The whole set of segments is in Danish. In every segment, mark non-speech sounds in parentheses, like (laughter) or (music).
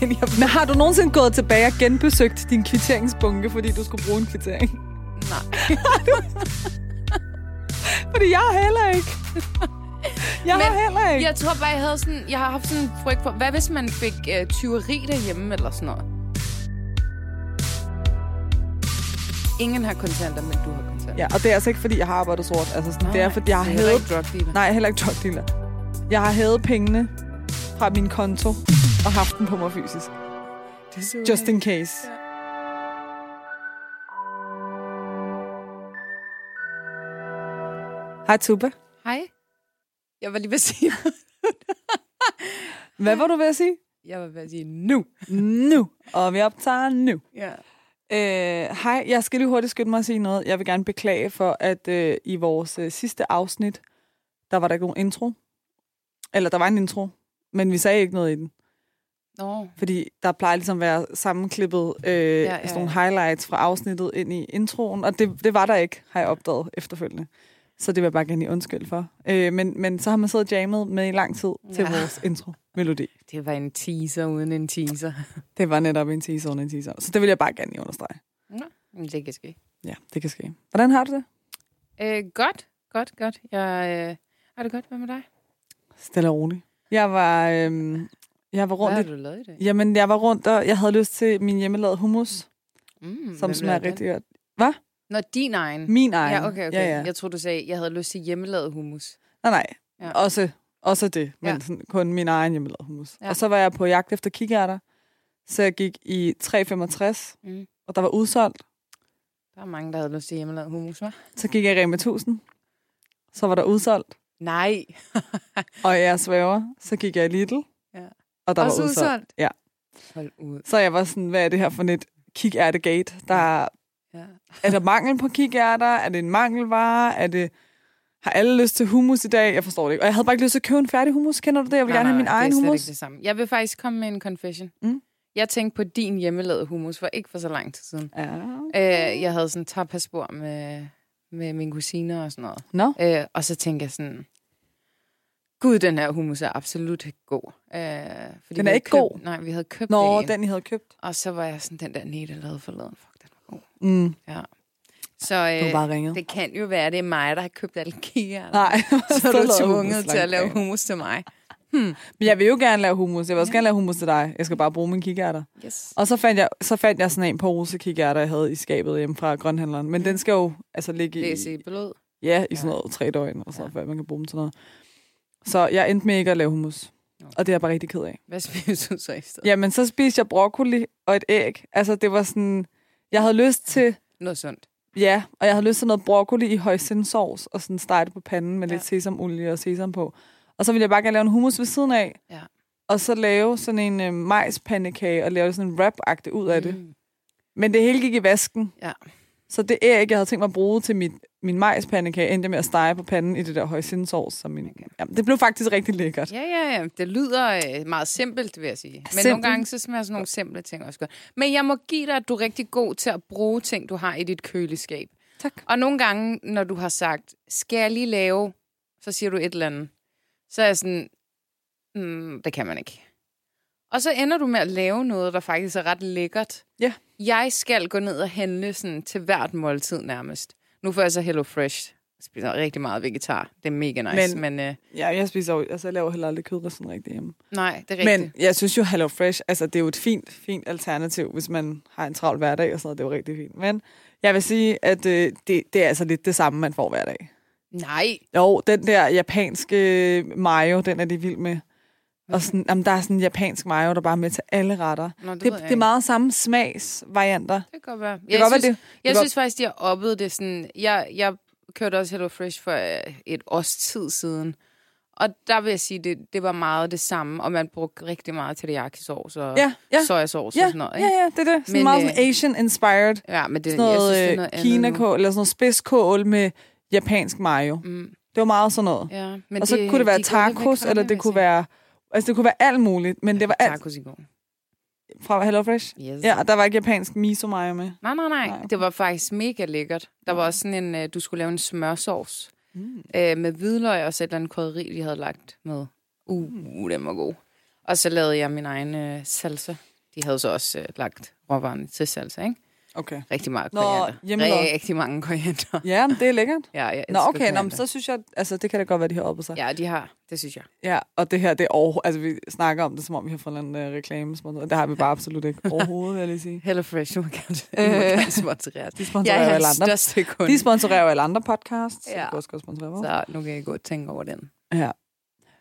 Men jeg... Men har du nogensinde gået tilbage og genbesøgt din kvitteringsbunke, fordi du skulle bruge en kvittering? Nej. (laughs) Fordi jeg har heller ikke. Jeg Men har heller ikke. Jeg tror bare, jeg havde sådan... Jeg har haft sådan en frygt for... Hvad hvis man fik øh, tyveri derhjemme eller sådan noget? Ingen har kontanter, men du har kontanter. Ja, og det er altså ikke, fordi jeg har arbejdet sort. Altså, sådan, det er, fordi jeg har hævet... ikke drug dealer. Nej, heller ikke drug dealer. Jeg har hævet pengene fra min konto og haft dem på mig fysisk. Just in case. Ja. Hej, Tuba. Hej. Jeg var lige ved at sige... Hvad var du ved at sige? jeg var ved at sige nu. Nu. Og vi optager nu. Ja. Øh, hej, jeg skal lige hurtigt skynde mig at sige noget. Jeg vil gerne beklage for, at øh, i vores øh, sidste afsnit, der var der ikke nogen intro. Eller der var en intro, men vi sagde ikke noget i den. Nå. Fordi der plejer ligesom at være sammenklippet øh, ja, ja, ja, sådan nogle highlights fra afsnittet ind i introen, og det, det var der ikke, har jeg opdaget efterfølgende. Så det vil jeg bare gerne lige undskylde for. Øh, men, men så har man siddet jammet med i lang tid til Ja. vores intro-melodi. Det var en teaser uden en teaser. (laughs) Det var netop en teaser under en teaser. Så det vil jeg bare gerne lige understrege. Nå, men det kan ske. Ja, det kan ske. Hvordan har du det? Øh, godt, godt, godt. Jeg øh, har det godt. Hvad med dig? Stille og roligt. Jeg var, øhm, jeg var Hvad rundt har i, du lavet i dag? Jamen, jeg var rundt, og jeg havde lyst til min hjemmelavede hummus, Mm, som smager rigtig godt. Hvad? Nå, din egen. Min egen. Ja, okay, okay. Ja, ja. Jeg tror du sagde, jeg havde lyst til hjemmelavet hummus. Nej, nej. Ja. Også, også det, men Ja. sådan, kun min egen hjemmelavede hummus. Ja. Og så var jeg på jagt efter kikærter, så jeg gik i 365, Mm. og der var udsolgt. Der er mange, der havde lyst til hjemmelavet hummus, hva'? Så gik jeg i Rema 1000, så var der udsolgt. Nej. Og jeg svæver, så gik jeg i Lidl. Og der Også var udsolgt. udsolgt? Ja. Hold ud. Så jeg var sådan, hvad er det her for et kikærtegate? Der er Ja. Er der mangel på kikærter? Er det en mangelvare? Er det... Har alle lyst til hummus i dag? Jeg forstår det ikke. Og jeg havde bare ikke lyst til at købe en færdig hummus. Kender du det? Jeg vil Nej, gerne have min nej, egen det er hummus. ikke det samme. Jeg vil faktisk komme med en confession. Mm. Jeg tænkte på din hjemmelavede hummus for ikke for så lang tid siden. Ja. Øh, jeg havde sådan tapasbord med, med mine kusiner og sådan noget. Nå, Øh, og så tænkte jeg sådan, gud, den her hummus er absolut ikke god. Øh, fordi Den er ikke købt, god? Nej, vi havde købt Nå en. den I havde købt. Og så var jeg sådan, den der Nete lavede forleden. Fuck, den var god. Mm, Ja. Så øh, bare ringet. det kan jo være, det er mig, der har købt alle kiger. Nej, (laughs) Så er du tvunget til at lave hummus til mig. (laughs) Men jeg vil jo gerne lave hummus. Jeg vil også gerne lave hummus til dig. Jeg skal bare bruge mine kikærter. Yes. Og så fandt jeg, så fandt jeg sådan en pose kikærter, jeg havde i skabet hjemme fra grønhandleren. Men den skal jo altså ligge Det er i, blod. ja, i sådan noget tre døgn, og så, ja. før man kan bruge dem til noget. Så jeg endte med ikke at lave hummus. Og det er jeg bare rigtig ked af. Hvad spiser du så i stedet? Jamen, så spiste jeg broccoli og et æg. Altså, det var sådan... Jeg havde lyst til... Noget sundt. Ja, og jeg havde lyst til noget broccoli i højsindsovs og sådan stege det på panden med Ja. lidt sesamolie og sesam på. Og så ville jeg bare gerne lave en hummus ved siden af. Ja. Og så lave sådan en øh, majspandekage og lave sådan en wrap ud af det. Mm. Men det hele gik i vasken. Ja. Så det æg, jeg havde tænkt mig at bruge til mit, min majspandekage, endte med at stege på panden i det der højsindsovs. Som min, ja, det blev faktisk rigtig lækkert. Ja, ja, ja. Det lyder øh, meget simpelt, vil jeg sige. Men Simpelt. nogle gange, så smager sådan nogle simple ting også godt. Men jeg må give dig, at du er rigtig god til at bruge ting, du har i dit køleskab. Tak. Og nogle gange, når du har sagt, skal jeg lige lave, så siger du et eller andet. Så er jeg sådan, mm, det kan man ikke. Og så ender du med at lave noget, der faktisk er ret lækkert. Ja. Jeg skal gå ned og handle sådan til hvert måltid nærmest. Nu får jeg så Hello Fresh. Jeg spiser rigtig meget vegetar. Det er mega nice. Men- Men, øh, Ja, jeg spiser jo, altså jeg laver heller aldrig kød sådan rigtig hjemme. nej, det er rigtigt. Men jeg synes jo, Hello Fresh, altså det er jo et fint, fint alternativ, hvis man har en travl hverdag og sådan noget. Det er jo rigtig fint. Men jeg vil sige, at øh, det, det er altså lidt det samme, man får hver dag. Nej. Jo, den der japanske mayo, den er de vild med. Og sådan, jamen, der er sådan en japansk mayo, der bare er med til alle retter. Nå, det, Det, det er meget samme smagsvarianter. Det kan godt være. Det Jeg, godt være synes, det. jeg det synes faktisk, de har oppet det sådan... Jeg, jeg kørte også Hello Fresh for øh, et års tid siden. Og der vil jeg sige, det, det var meget det samme, og man brugte rigtig meget teriyaki-sauce og Ja, ja. sojasauce Ja, og sådan noget. ja, Ikke? ja, det er det. Sådan Men, meget øh, sådan Asian-inspired. ja men det, Sådan jeg synes, det noget, er øh, noget kinakål, eller sådan noget spidskål med japansk mayo. Mm, Det var meget sådan noget. ja, men og så kunne det være de tacos, eller det kunne være... Altså, det kunne være alt muligt, men det var alt Tacos i går. fra Hello Fresh. Yes. Ja, og der var ikke japansk miso mayo med. Nej, nej, nej. Nej. Det var faktisk mega lækkert. Der var også sådan en, øh, du skulle lave en smørsovs Mm. øh, med hvidløg og så et eller andet krydderi, de havde lagt med. Uh, uh den var god. Og så lavede jeg min egen øh, salsa. De havde så også øh, lagt råvarerne til salsa, ikke? Okay. Rigtig meget Nå, koriander. hjemmelavet. Rigtig mange koriander. (laughs) Ja, men det er lækkert. Ja, jeg Nå, okay, nå, men så synes jeg, altså det kan da godt være, de har oppe sig. Ja, de har. Det synes jeg. Ja, og det her, det er over, altså vi snakker om det, som om vi har fået en uh, reklame, det har vi bare absolut ikke (laughs) overhovedet, vil jeg lige sige. Hello Fresh, du må gerne, Øh, du må gerne sponsorere. De sponsorerer Jeg er alle andre. kunde. De sponsorerer jo alle andre podcasts, så Ja. kan også godt sponsorere vores. Så nu kan jeg gå og tænke over den. Ja.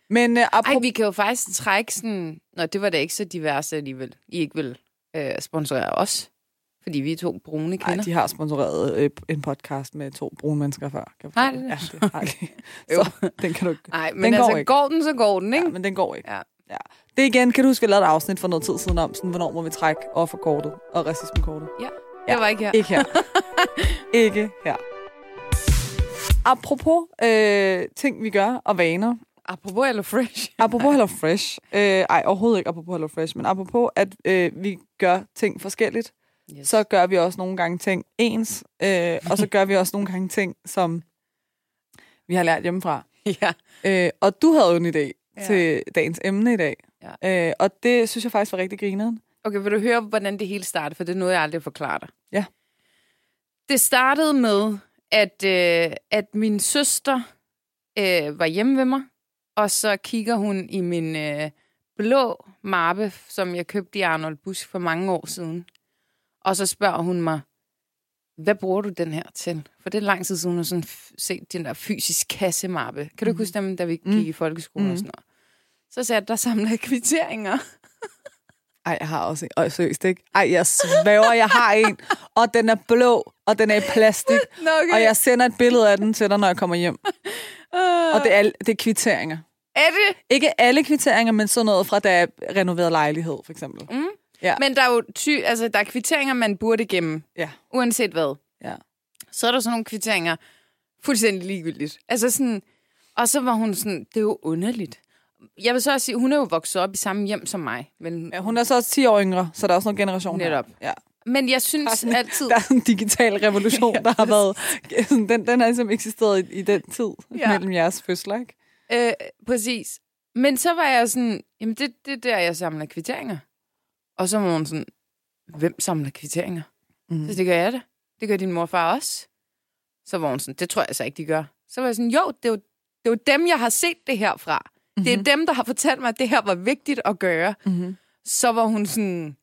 Men uh, Ej, apropos... vi kan jo faktisk trække sådan... Nå, det var da ikke så diverse alligevel. I ikke vil øh, sponsorere os. Fordi vi er to brune kvinder. de har sponsoreret øh, en podcast med to brune mennesker før. Kan forstå. det? Ja, det har de. (laughs) Så den kan du ikke. Nej, men Den går altså, ikke. går den, så går den, ikke? Ja, men den går ikke. Ja. ja. Det igen, kan du huske, vi lavede et afsnit for noget tid siden om, sådan, hvornår må vi trække offerkortet og racismekortet? Ja, Ja. det var ikke her. Ikke her. (laughs) ikke her. Apropos øh, ting, vi gør, og vaner. Apropos Hello Fresh. (laughs) Apropos Hello Fresh. Øh, ej, overhovedet ikke apropos Hello Fresh, men apropos, at øh, vi gør ting forskelligt, Yes. så gør vi også nogle gange ting ens, øh, og så gør vi også nogle gange ting, som vi har lært hjemmefra. (laughs) Ja. Øh, og du havde jo en idé Ja. til dagens emne i dag. Ja. Øh, og det synes jeg faktisk var rigtig grineren. Okay, vil du høre, hvordan det hele startede? For det er noget, jeg aldrig forklarer dig. Ja. Det startede med, at, øh, at min søster øh, var hjemme ved mig, og så kigger hun i min øh, blå mappe, som jeg købte i Arnold Busk for mange år siden. Og så spørger hun mig, hvad bruger du den her til? For det er lang tid siden, hun har sådan set den der fysisk kassemappe. Kan du ikke huske dem, da vi gik Mm. i folkeskolen Mm. og sådan noget? Så sagde jeg, der samler jeg kvitteringer. (laughs) Ej, jeg har også en. Øj, seriøst ikke? Ej, jeg svæver, jeg har en. Og den er blå, og den er i plastik. (laughs) Nå, okay. Og jeg sender et billede af den til dig, når jeg kommer hjem. (laughs) Og det er, det er kvitteringer. Er det? Ikke alle kvitteringer, men sådan noget fra, da jeg renoverede lejlighed, for eksempel. Mm. Ja. Men der er jo ty, altså, der er kvitteringer, man burde gemme, Ja. uanset hvad. Ja. Så er der sådan nogle kvitteringer, fuldstændig ligegyldigt. Altså sådan, og så var hun sådan, det er jo underligt. Jeg vil så også sige, hun er jo vokset op i samme hjem som mig. Men, ja. Hun er så også 10 år yngre, så der er også noget generation her. Netop. Ja. men jeg synes Der er altid... Der er sådan en digital revolution, (laughs) der har været... Sådan, den, den har ligesom eksisteret i, i den tid ja. mellem jeres fødsler, ikke? Øh, præcis. Men så var jeg sådan, jamen det, det er der, jeg samler kvitteringer. Og så var hun sådan, hvem samler kvitteringer? Mm. Så det gør jeg da. Det gør din mor far også. Så var hun sådan, det tror jeg så ikke, de gør. Så var jeg sådan, jo, det er jo, det er jo dem, jeg har set det her fra. Mm-hmm. Det er dem, der har fortalt mig, at det her var vigtigt at gøre. Mm-hmm. Så var hun sådan,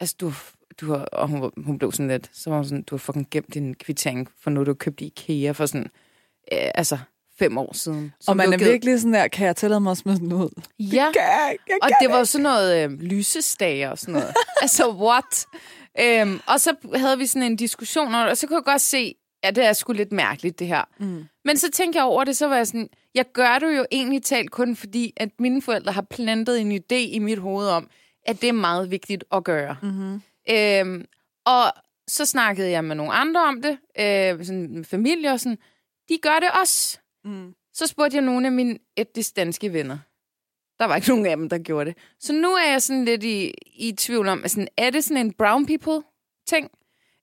altså du, du har, og hun, hun blev sådan lidt, så var hun sådan, du har fucking gemt din kvittering for noget, du købte i IKEA for sådan, øh, altså fem år siden. Og man er givet- virkelig sådan der, kan jeg tillade mig at smide den ud? Ja. Kan jeg, jeg Og kan det var ikke. sådan noget øh, lysestager og sådan noget. (laughs) altså, what? Øhm, og så havde vi sådan en diskussion, og så kunne jeg godt se, at det er sgu lidt mærkeligt, det her. Mm. Men så tænkte jeg over det, så var jeg sådan, jeg gør det jo egentlig talt kun fordi, at mine forældre har plantet en idé i mit hoved om, at det er meget vigtigt at gøre. Mm-hmm. Øhm, og så snakkede jeg med nogle andre om det, øh, sådan familie og sådan, de gør det også. Mm. Så spurgte jeg nogle af mine etnisk danske venner. Der var ikke nogen af dem, der gjorde det. Så nu er jeg sådan lidt i, i tvivl om, altså, er det sådan en brown people ting?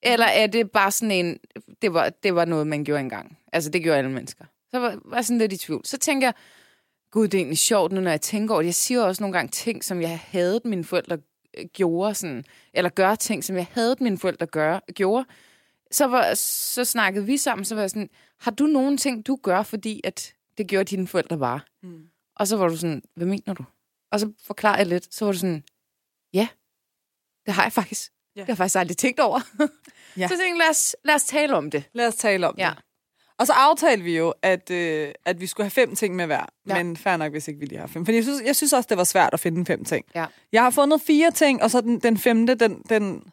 Eller er det bare sådan en, det var, det var noget, man gjorde engang. Altså, det gjorde alle mennesker. Så var, var sådan lidt i tvivl. Så tænker jeg, gud, det er egentlig sjovt nu, når jeg tænker over det. Jeg siger også nogle gange ting, som jeg havde mine forældre øh, gjorde, sådan, eller gør ting, som jeg havde mine forældre gør, gjorde. Så, var, så snakkede vi sammen, så var jeg sådan, har du nogen ting, du gør, fordi at det gjorde dine forældre bare? Mm. Og så var du sådan, hvad mener du? Og så forklarede jeg lidt, så var du sådan, ja, det har jeg faktisk. Ja. Det har jeg faktisk aldrig tænkt over. Ja. Så jeg tænkte, lad os, lad os tale om det. Lad os tale om Ja. det. Og så aftalte vi jo, at, øh, at vi skulle have fem ting med hver. Ja. Men fair nok, hvis ikke vi lige har fem. For jeg synes, jeg synes også, det var svært at finde fem ting. Ja. Jeg har fundet fire ting, og så den, den femte, den, den,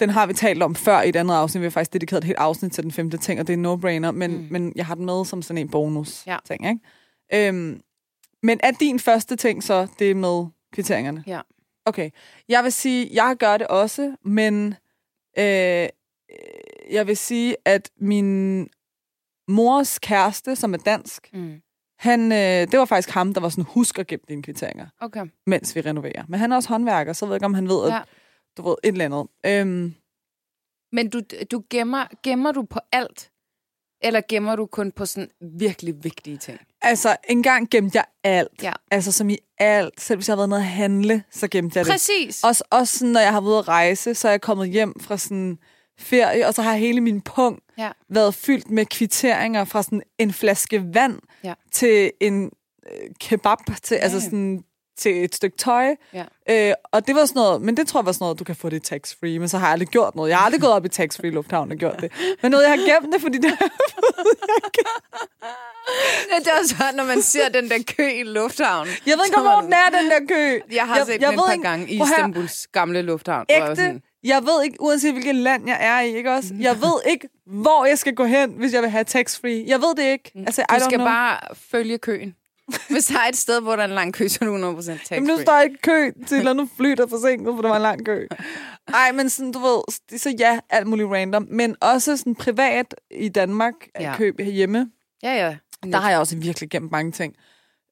den har vi talt om før i et andet afsnit. Vi har faktisk dedikeret et helt afsnit til den femte ting, og det er no-brainer. Men, Mm. men jeg har den med som sådan en bonus Ja. ting, ikke? Øhm, men er din første ting så det med kvitteringerne? Ja. Okay. Jeg vil sige, jeg gør det også, men øh, jeg vil sige, at min mors kæreste, som er dansk, Mm. han, øh, det var faktisk ham, der var sådan, husk at gemme dine kvitteringer, Okay. mens vi renoverer. Men han er også håndværker, så jeg ved ikke, om han ved, at Ja. Du ved, et eller andet. Øhm, Men du, du gemmer, gemmer du på alt? Eller gemmer du kun på sådan virkelig vigtige ting? Altså, engang gemte jeg alt. Ja. Altså, som i alt. Selv hvis jeg har været nede at handle, så gemte jeg det. Præcis. Også, også sådan, når jeg har været ude at rejse, så er jeg kommet hjem fra sådan ferie, og så har hele min pung Ja. været fyldt med kvitteringer fra sådan en flaske vand Ja. til en øh, kebab, til, ja. altså sådan, til et stykke tøj. Ja. Øh, og det var sådan noget, men det tror jeg var sådan noget, du kan få det tax-free, men så har jeg aldrig gjort noget. Jeg har aldrig gået op i tax-free lufthavn og gjort det. Men noget, jeg har gemt det, fordi det Ja, (laughs) det er også, når man ser den der kø i lufthavnen. Jeg ved ikke, hvor den er, den der kø. Jeg har Jeg- set jeg den et par ikke- gange i. Istanbuls gamle lufthavn. jeg Ægte. sådan, Jeg ved ikke, uanset hvilket land jeg er i, ikke også? Jeg ved ikke, hvor jeg skal gå hen, hvis jeg vil have tax-free. Jeg ved det ikke. Altså, I Du don't skal know. bare følge køen. (laughs) Hvis der er et sted, hvor der er en lang kø, så er du 100% tax Jamen, nu står jeg i kø til et eller andet fly, der er forsinket, for der var en lang kø. Ej, men sådan, du ved, så ja, alt muligt random. Men også sådan privat i Danmark, Ja. ja. køb hjemme, Ja, ja. der har jeg også virkelig gemt mange ting.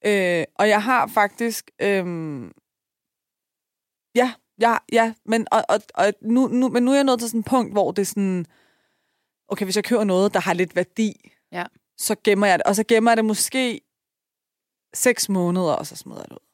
Øh, og jeg har faktisk... Øh, ja, ja, ja, men, og, og, og nu, nu, men nu er jeg nået til sådan et punkt, hvor det er sådan... Okay, hvis jeg køber noget, der har lidt værdi, Ja. så gemmer jeg det. Og så gemmer jeg det måske seks måneder, og så smider jeg det ud.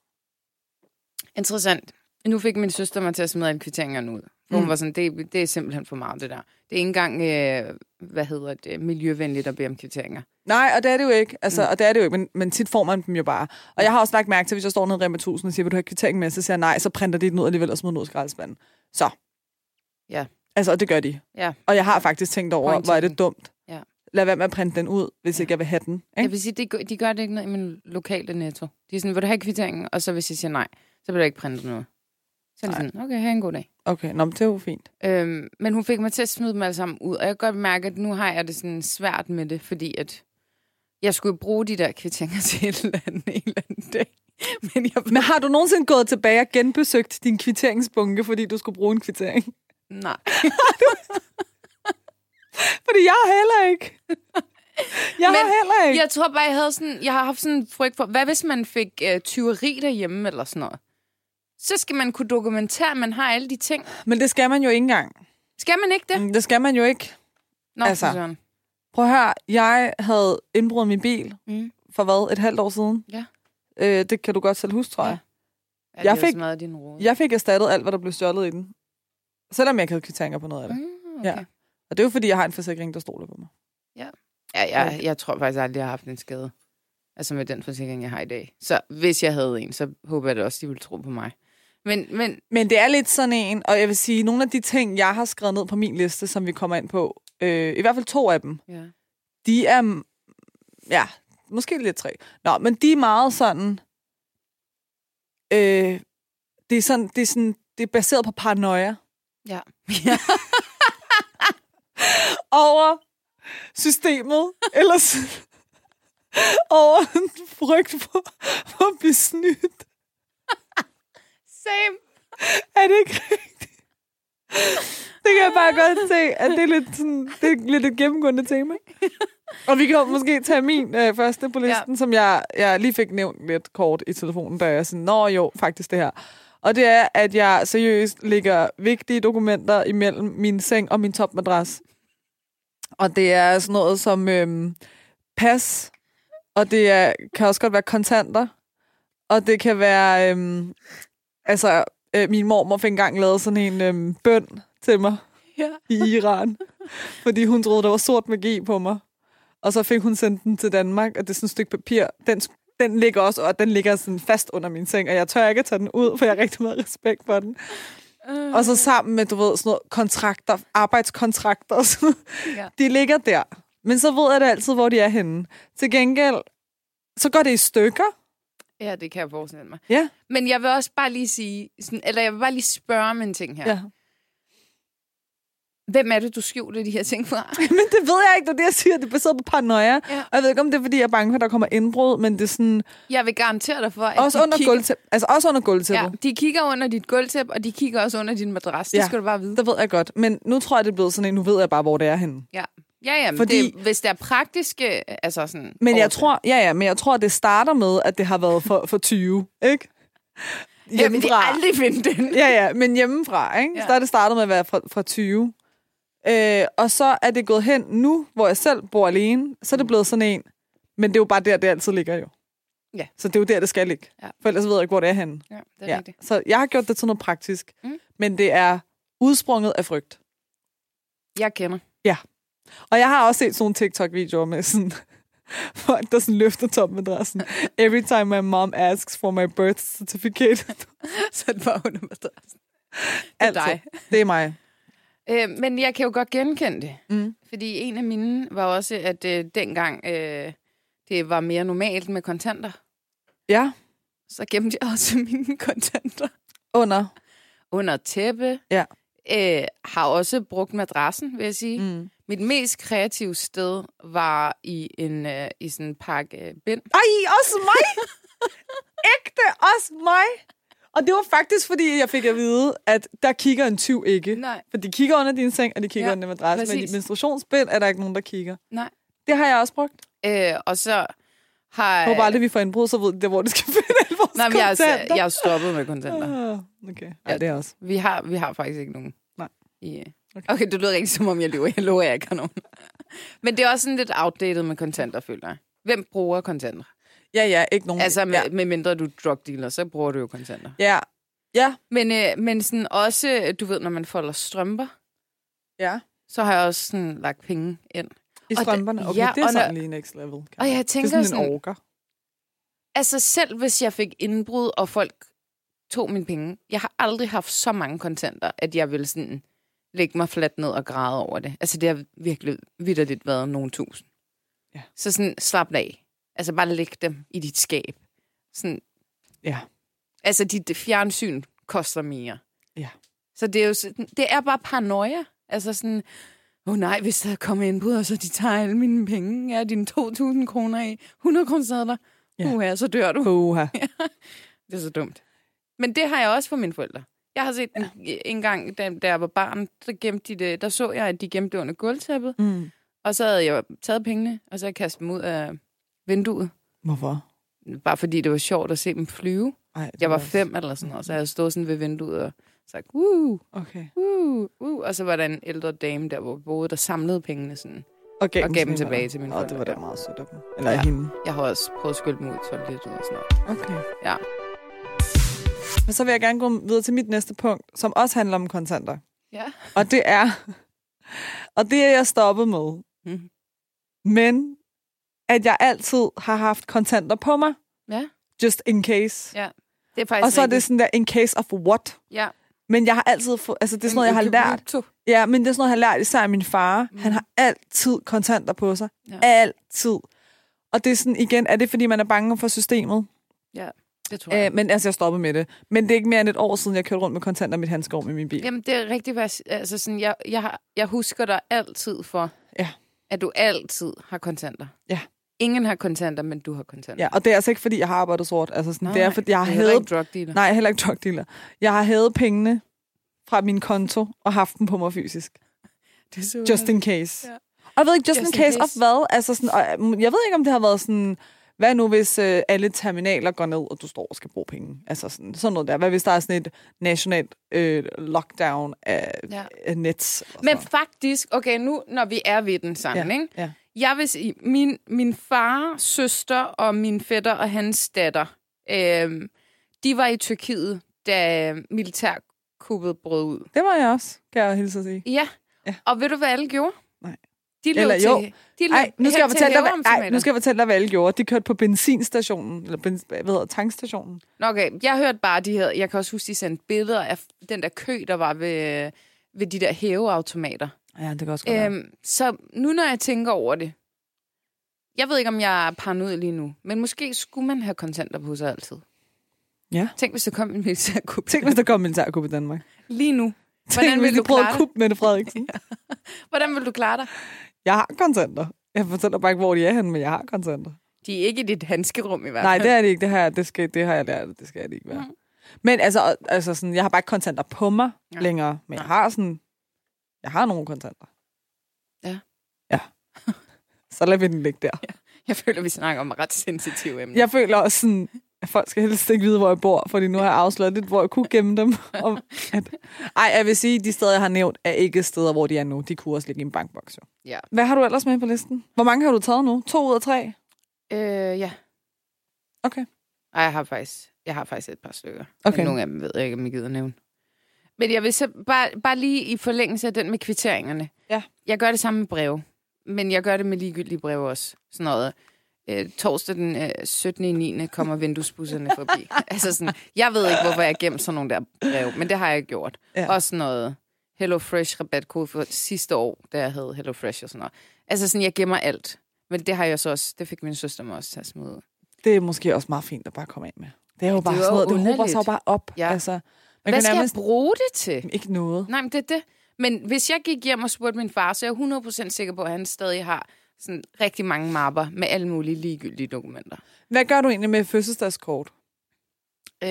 Interessant. Nu fik min søster mig til at smide alle kvitteringerne ud. For mm. Hun var sådan, det, det er simpelthen for meget, det der. Det er ikke engang, øh, hvad hedder det, miljøvenligt at bede om kvitteringer. Nej, og det er det jo ikke. Altså, Mm. Og det er det jo ikke, men, men tit får man dem jo bare. Og jeg har også lagt mærke til, hvis jeg står nede i Rema 1000 og siger, vil du have kvittering med? Så siger jeg nej, så printer de den ud alligevel og smider den ud i skraldespanden. Så. Ja. Altså, og det gør de. Ja. Og jeg har faktisk tænkt over, Point hvor er det dumt. Lad være med at printe den ud, hvis Ja. ikke jeg vil have den. Jeg Ikke? vil sige, de, gør- de gør det ikke noget i min lokale netto. De er sådan, vil du have kvitteringen? Og så hvis jeg siger nej, så bliver der ikke printet noget. Så er de Nej. sådan, okay, have en god dag. Okay, nå, men det jo fint. Øhm, men hun fik mig til at smide dem alle sammen ud, og jeg kan godt mærke, at nu har jeg det sådan svært med det, fordi at jeg skulle bruge de der kvitteringer (laughs) til et eller andet en eller anden dag. (laughs) Men jeg Men har du nogensinde gået tilbage og genbesøgt din kvitteringsbunke, fordi du skulle bruge en kvittering? nej. (laughs) (laughs) Fordi jeg har heller ikke. (laughs) Jeg Men har heller ikke. Jeg tror bare, jeg havde sådan, jeg har haft sådan en frygt for, hvad hvis man fik øh, tyveri derhjemme eller sådan noget? Så skal man kunne dokumentere, at man har alle de ting. Men det skal man jo ikke engang. Skal man ikke det? Mm, Det skal man jo ikke. Nå, altså. søren. Prøv at høre, jeg havde indbrudt min bil Mm. for hvad, et halvt år siden? Ja. Øh, det kan du godt selv huske, tror Ja. jeg. Ja, Jeg det er fik- din rode. Jeg fik erstattet alt, hvad der blev stjålet i den. Selvom jeg ikke havde kvitteringer på noget af det. Mm, okay. Ja. Og det er jo, fordi jeg har en forsikring, der stoler på mig. Ja, jeg, jeg tror faktisk aldrig, jeg har haft en skade. Altså med den forsikring, jeg har i dag. Så hvis jeg havde en, så håber jeg da også, de ville tro på mig. Men, men Men det er lidt sådan en, og jeg vil sige, nogle af de ting, jeg har skrevet ned på min liste, som vi kommer ind på, øh, i hvert fald to af dem, ja. de er, ja, måske lidt tre. Nå, men de er meget sådan, øh, det er sådan, det er sådan, det er baseret på paranoia. Ja. (laughs) ja. Over systemet, eller over en frygt for, for at blive snydt. Same. Er det ikke rigtigt? Det kan jeg bare godt se, at det er lidt, sådan, det er lidt et gennemgående tema. Og vi kan måske tage min øh, første på listen, ja. som jeg, jeg lige fik nævnt lidt kort i telefonen, da jeg sådan, nå jo, faktisk det her. Og det er, at jeg seriøst lægger vigtige dokumenter imellem min seng og min topmadras. Og det er sådan noget som øhm, pas, og det er, kan også godt være kontanter, og det kan være, øhm, altså, øh, min mormor fik engang lavet sådan en øhm, bøn til mig Ja. i Iran, fordi hun troede, der var sort magi på mig. Og så fik hun sendt den til Danmark, og det er sådan et stykke papir. Den, den ligger også, og den ligger sådan fast under min seng, og jeg tør ikke at tage den ud, for jeg har rigtig meget respekt for den. Uh, Og så sammen med, du ved, sådan noget kontrakter, arbejdskontrakter (laughs) noget. Ja. De ligger der. Men så ved jeg det altid, hvor de er henne. Til gengæld, så går det i stykker. ja, det kan jeg forestille mig. Ja. Men jeg vil også bare lige sige, sådan, eller jeg vil bare lige spørge om en ting her. ja. Hvem er det, du skjuler de her ting fra? (laughs) Men det ved jeg ikke, det er det, jeg siger. Det er baseret på paranoia. Ja. Og jeg ved ikke, om det er, fordi jeg er bange for, at der kommer indbrud, men det er sådan... Jeg vil garantere dig for, at Også de under, kigger, gulvtæp, altså også under ja, gulvtæppet. de kigger under dit gulvtæppe, og de kigger også under din madras. Det Ja. skal du bare vide. Det ved jeg godt. Men nu tror jeg, det er blevet sådan en, nu ved jeg bare, hvor det er henne. Ja, ja, ja men Fordi- det, hvis der er praktiske, altså sådan... Men jeg tror, ja, ja, men jeg tror, det starter med, at det har været for, for 20, ikke? Jeg vil aldrig finde den. Ja, ja, men hjemmefra, ikke? Ja. Så er det startet med at være fra, fra 20. Øh, og så er det gået hen nu, hvor jeg selv bor alene, så er det blevet sådan en, Men det er jo bare der, det altid ligger jo. Ja. Så det er jo der, det skal ligge. Ja. For ellers ved jeg ikke, hvor det er henne. Ja, det er Ja. rigtigt. Så jeg har gjort det til noget praktisk. Mm. Men det er udsprunget af frygt. Jeg kender. Og jeg har også set sådan nogle TikTok-videoer med sådan, (laughs) folk, der sådan løfter topmadrassen. Every time my mom asks for my birth certificate. (laughs) Så det var under madrassen. Det er dig. Det er mig. Øh, men jeg kan jo godt genkende det. Mm. Fordi en af mine var også, at øh, dengang øh, det var mere normalt med kontanter, Ja, så gemte jeg også (laughs) mine kontanter under. under tæppe. Ja. Øh, har også brugt madrassen, vil jeg sige. Mm. Mit mest kreative sted var i en øh, i sådan en pakke øh, bind. Ej, også mig! (laughs) Ægte, også mig! Og det var faktisk, fordi jeg fik at vide, at der kigger en tyv ikke. Nej. For de kigger under din seng, og de kigger Ja, under madrassen. Men i menstruationsbind er der ikke nogen, der kigger. Nej. Det har jeg også brugt. Øh, og så har... Jeg håber aldrig, vi får indbrud, så ved de, hvor de skal (laughs) finde alle vores Nej, men jeg, er, jeg er stoppet med kontanter. Ah, Okay, ja, det er også. Vi har, vi har faktisk ikke nogen. Nej. I, øh, Okay. okay, det lyder ikke som om, jeg lyver. Jeg lover, jeg ikke har nogen. (laughs) Men det er også sådan lidt outdated med kontanter, føler jeg. Hvem bruger kontanter? Ja, ja, ikke nogen. Altså, med, ja. med mindre du er drug dealer, så bruger du jo kontanter. Ja, ja, Men, øh, men sådan også, du ved, når man folder strømper, ja. så har jeg også sådan lagt penge ind. I Og det- strømperne. Okay, ja, det er og når- sådan lige next level. Og man- jeg tænker det er sådan, sådan- en orker. Altså selv hvis jeg fik indbrud, og folk tog mine penge, jeg har aldrig haft så mange kontanter, at jeg ville sådan lægge mig fladt ned og græde over det. Altså det har virkelig vidderligt været nogle tusind. Ja. Så sådan slap af. Altså bare læg dem i dit skab. Sådan, Ja. altså dit fjernsyn koster mere. Ja. Så det er jo sådan, det er bare paranoia. Altså sådan, åh oh nej, hvis der kommer indbrud, og så de tager alle mine penge, ja, dine 2.000 kroner i 100 kroner sadler, Ja. ja. uh, så dør du. Puha. (laughs) Det er så dumt. Men det har jeg også for mine forældre. Jeg har set ja. en, en gang, da, da jeg var barn, der, gemte de det, der så jeg, at de gemte det under gulvtæppet. Mm. Og så havde jeg taget pengene, og så havde jeg kastet dem ud af vinduet. Hvorfor? Bare fordi det var sjovt at se dem flyve. Ej, Jeg var også- fem eller sådan noget, så jeg stod sådan ved vinduet og sagt, woo, Okay. woo, woo. Og så var der en ældre dame, der hvor vi boede, der samlede pengene sådan. Og gav, Og dem gav dem til tilbage til mine Åh, det var forældre. da meget sødt af dem. Eller Ja. hende. Jeg har også prøvet at skylde dem ud i toilettet og sådan noget. Okay. Ja. Men så vil jeg gerne gå videre til mit næste punkt, som også handler om kontanter. Ja. Og det er... Og det er jeg stoppet med. Mhm. Men at jeg altid har haft kontanter på mig. Ja. Just in case. Ja. Det er faktisk Og så er det sådan der, in case of what? Ja. Men jeg har altid fået, altså det er sådan noget, jeg har lært. Ja, men det er sådan noget, jeg har lært især af min far. Mm. Han har altid kontanter på sig. Ja. Altid. Og det er sådan, igen, er det fordi, man er bange for systemet? Det tror jeg. Øh, men altså, jeg stoppede med det. Men det er ikke mere end et år siden, jeg kørte rundt med kontanter i mit handskov med min bil. Jamen, det er s- Altså, sådan, jeg, jeg, har, jeg husker dig altid for, Ja. at du altid har kontanter. Ja. Ingen har kontanter, men du har kontanter. Ja, og det er altså ikke, fordi jeg har arbejdet sort. Altså sådan, Nej, det er, fordi jeg har hævet... ikke drug dealer. Nej, er heller ikke drug dealer. Jeg har hævet pengene fra min konto og haft dem på mig fysisk. Det så Just in case. Ja. Og jeg ved ikke, just, Just in case, case. of hvad? Altså sådan, og øh, jeg ved ikke, om det har været sådan... Hvad nu, hvis øh, alle terminaler går ned, og du står og skal bruge penge? Altså sådan, sådan noget der. Hvad hvis der er sådan et nationalt øh, lockdown af, Ja. af nets? eller Men sådan faktisk, okay, nu når vi er ved den sammen, Ja, ikke? ja. Jeg vil sige, min, min far, søster og min fætter og hans datter, øh, de var i Tyrkiet, da militærkuppet brød ud. Det var jeg også, kan jeg hilse at sige. Ja. Ja. Og ved du, hvad alle gjorde? Nej. De løb Eller til, jo. De løb Ej, nu skal, jeg fortælle dig, hvad, ej, nu skal jeg fortælle dig, hvad alle gjorde. De kørte på benzinstationen, eller bens, hvad hedder tankstationen. Nå, Okay, jeg hørte bare de her, jeg kan også huske, de sendte billeder af den der kø, der var ved, ved de der hæveautomater. Ja, det kan også godt Øhm, så nu når jeg tænker over det, jeg ved ikke, om jeg er paranoid lige nu, men måske skulle man have kontanter på sig altid. Ja. Tænk, hvis der kom en militærkup. Tænk, hvis der kom militærkup i Danmark. Lige nu. (laughs) Tænk, Hvordan hvis vil de du klare at kuppe Mette Frederiksen. (laughs) Hvordan vil du klare dig? Jeg har kontanter. Jeg fortæller bare ikke, hvor de er henne, men jeg har kontanter. De er ikke i dit handskerum i hvert Nej, fald. det er det ikke. Det, her, det, skal, det har jeg lært. Det skal det ikke være. Mhm. Men altså, altså sådan, jeg har bare ikke kontanter på mig Ja. længere. Men jeg Nej. har sådan... Jeg har nogle kontanter. Ja. Ja. (laughs) Så lad vi den ligge der. Jeg føler, vi snakker om ret sensitive emner. Jeg føler også sådan, at folk skal helst ikke vide, hvor jeg bor, fordi nu har jeg afsløret lidt, hvor jeg kunne gemme dem. (laughs) Og at, ej, jeg vil sige, at de steder, jeg har nævnt, er ikke steder, hvor de er nu. De kunne også ligge i en bankboks. Jo. Ja. Hvad har du ellers med på listen? Hvor mange har du taget nu? To ud af tre? Øh, ja. Okay. Ej, jeg har faktisk, jeg har faktisk et par stykker. Okay. Men nogle af dem ved jeg ikke, om jeg gider nævne. Men jeg vil så bare, bare lige i forlængelse af den med kvitteringerne. Ja. Jeg gør det samme med brev. Men jeg gør det med ligegyldige brev også. Sådan noget. Øh, torsdag den øh, 17. i 9. kommer vinduesbusserne forbi. (laughs) altså sådan, jeg ved ikke, hvorfor jeg har gemt sådan nogle der brev, men det har jeg gjort. Ja. Også noget Hello Fresh rabatkode for sidste år, da jeg havde Hello Fresh og sådan noget. Altså sådan, jeg gemmer alt. Men det har jeg så også, det fik min søster mig også til at smide ud. Det er måske også meget fint at bare komme af med. Det er jo bare det sådan noget, det hober sig jo bare op. Ja. Altså, Hvad skal nærmest jeg bruge det til? ikke noget. Nej, men det er det. Men hvis jeg gik hjem og spurgte min far, så er jeg 100% sikker på, at han stadig har sådan rigtig mange mapper med alle mulige ligegyldige dokumenter. Hvad gør du egentlig med fødselsdagskort? Øh,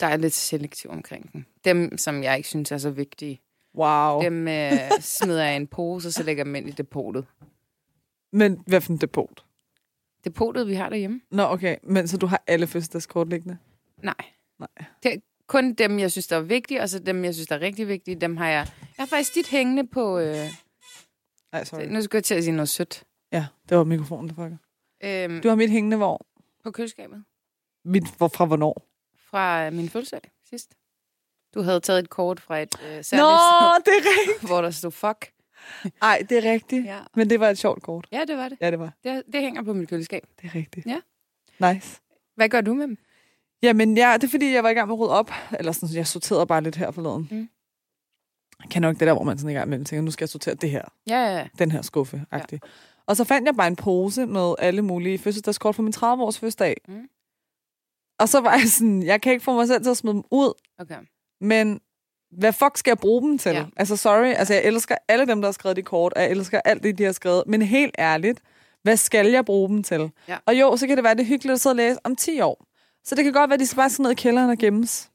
der er lidt selektiv omkring den. Dem, som jeg ikke synes er så vigtige, Wow. dem øh, smider jeg i en pose, og så lægger jeg dem ind i depotet. Men hvad for en depot? Depotet, vi har derhjemme? Nå, okay. Men så du har alle fødselsdagskort liggende? Nej. Nej. Det kun dem, jeg synes, der er vigtige, og så dem, jeg synes, der er rigtig vigtige, dem har jeg... Jeg har faktisk dit hængende på... Øh, Nej, sorry. nu skal jeg til at sige noget sødt. Ja, det var mikrofonen, der fucker. Øhm, Du har mit hængende hvor? på køleskabet. Mit, hvor, fra hvornår? Fra min fødselsdag sidst. Du havde taget et kort fra et øh, særligt Nå, det er rigtigt. hvor der stod fuck. Nej, det er rigtigt. Ja, Men det var et sjovt kort. ja det var det. Ja, det var. det. Det hænger på mit køleskab. Det er rigtigt. Ja. Nice. Hvad gør du med dem? Jamen, ja, det er fordi, jeg var i gang med at rydde op. Eller sådan, jeg sorterede bare lidt her forleden. Mm. Jeg kan nok det der, hvor man sådan i gang med tænker, nu skal jeg sortere det her. Ja, ja, ja. Den her skuffe -agtig. Og så fandt jeg bare en pose med alle mulige fødselsdagskort for min 30-års fødselsdag. Mm. Og så var jeg sådan, jeg kan ikke få mig selv til at smide dem ud, Okay. men hvad fuck skal jeg bruge dem til? Ja. Altså, sorry. Altså, jeg elsker alle dem, der har skrevet de kort, og jeg elsker alt det, de har skrevet. Men helt ærligt, hvad skal jeg bruge dem til? Ja. Og jo, så kan det være, det er hyggeligt at sidde og læse om 10 år. Så det kan godt være, at de skal bare skal ned i kælderen og gemmes.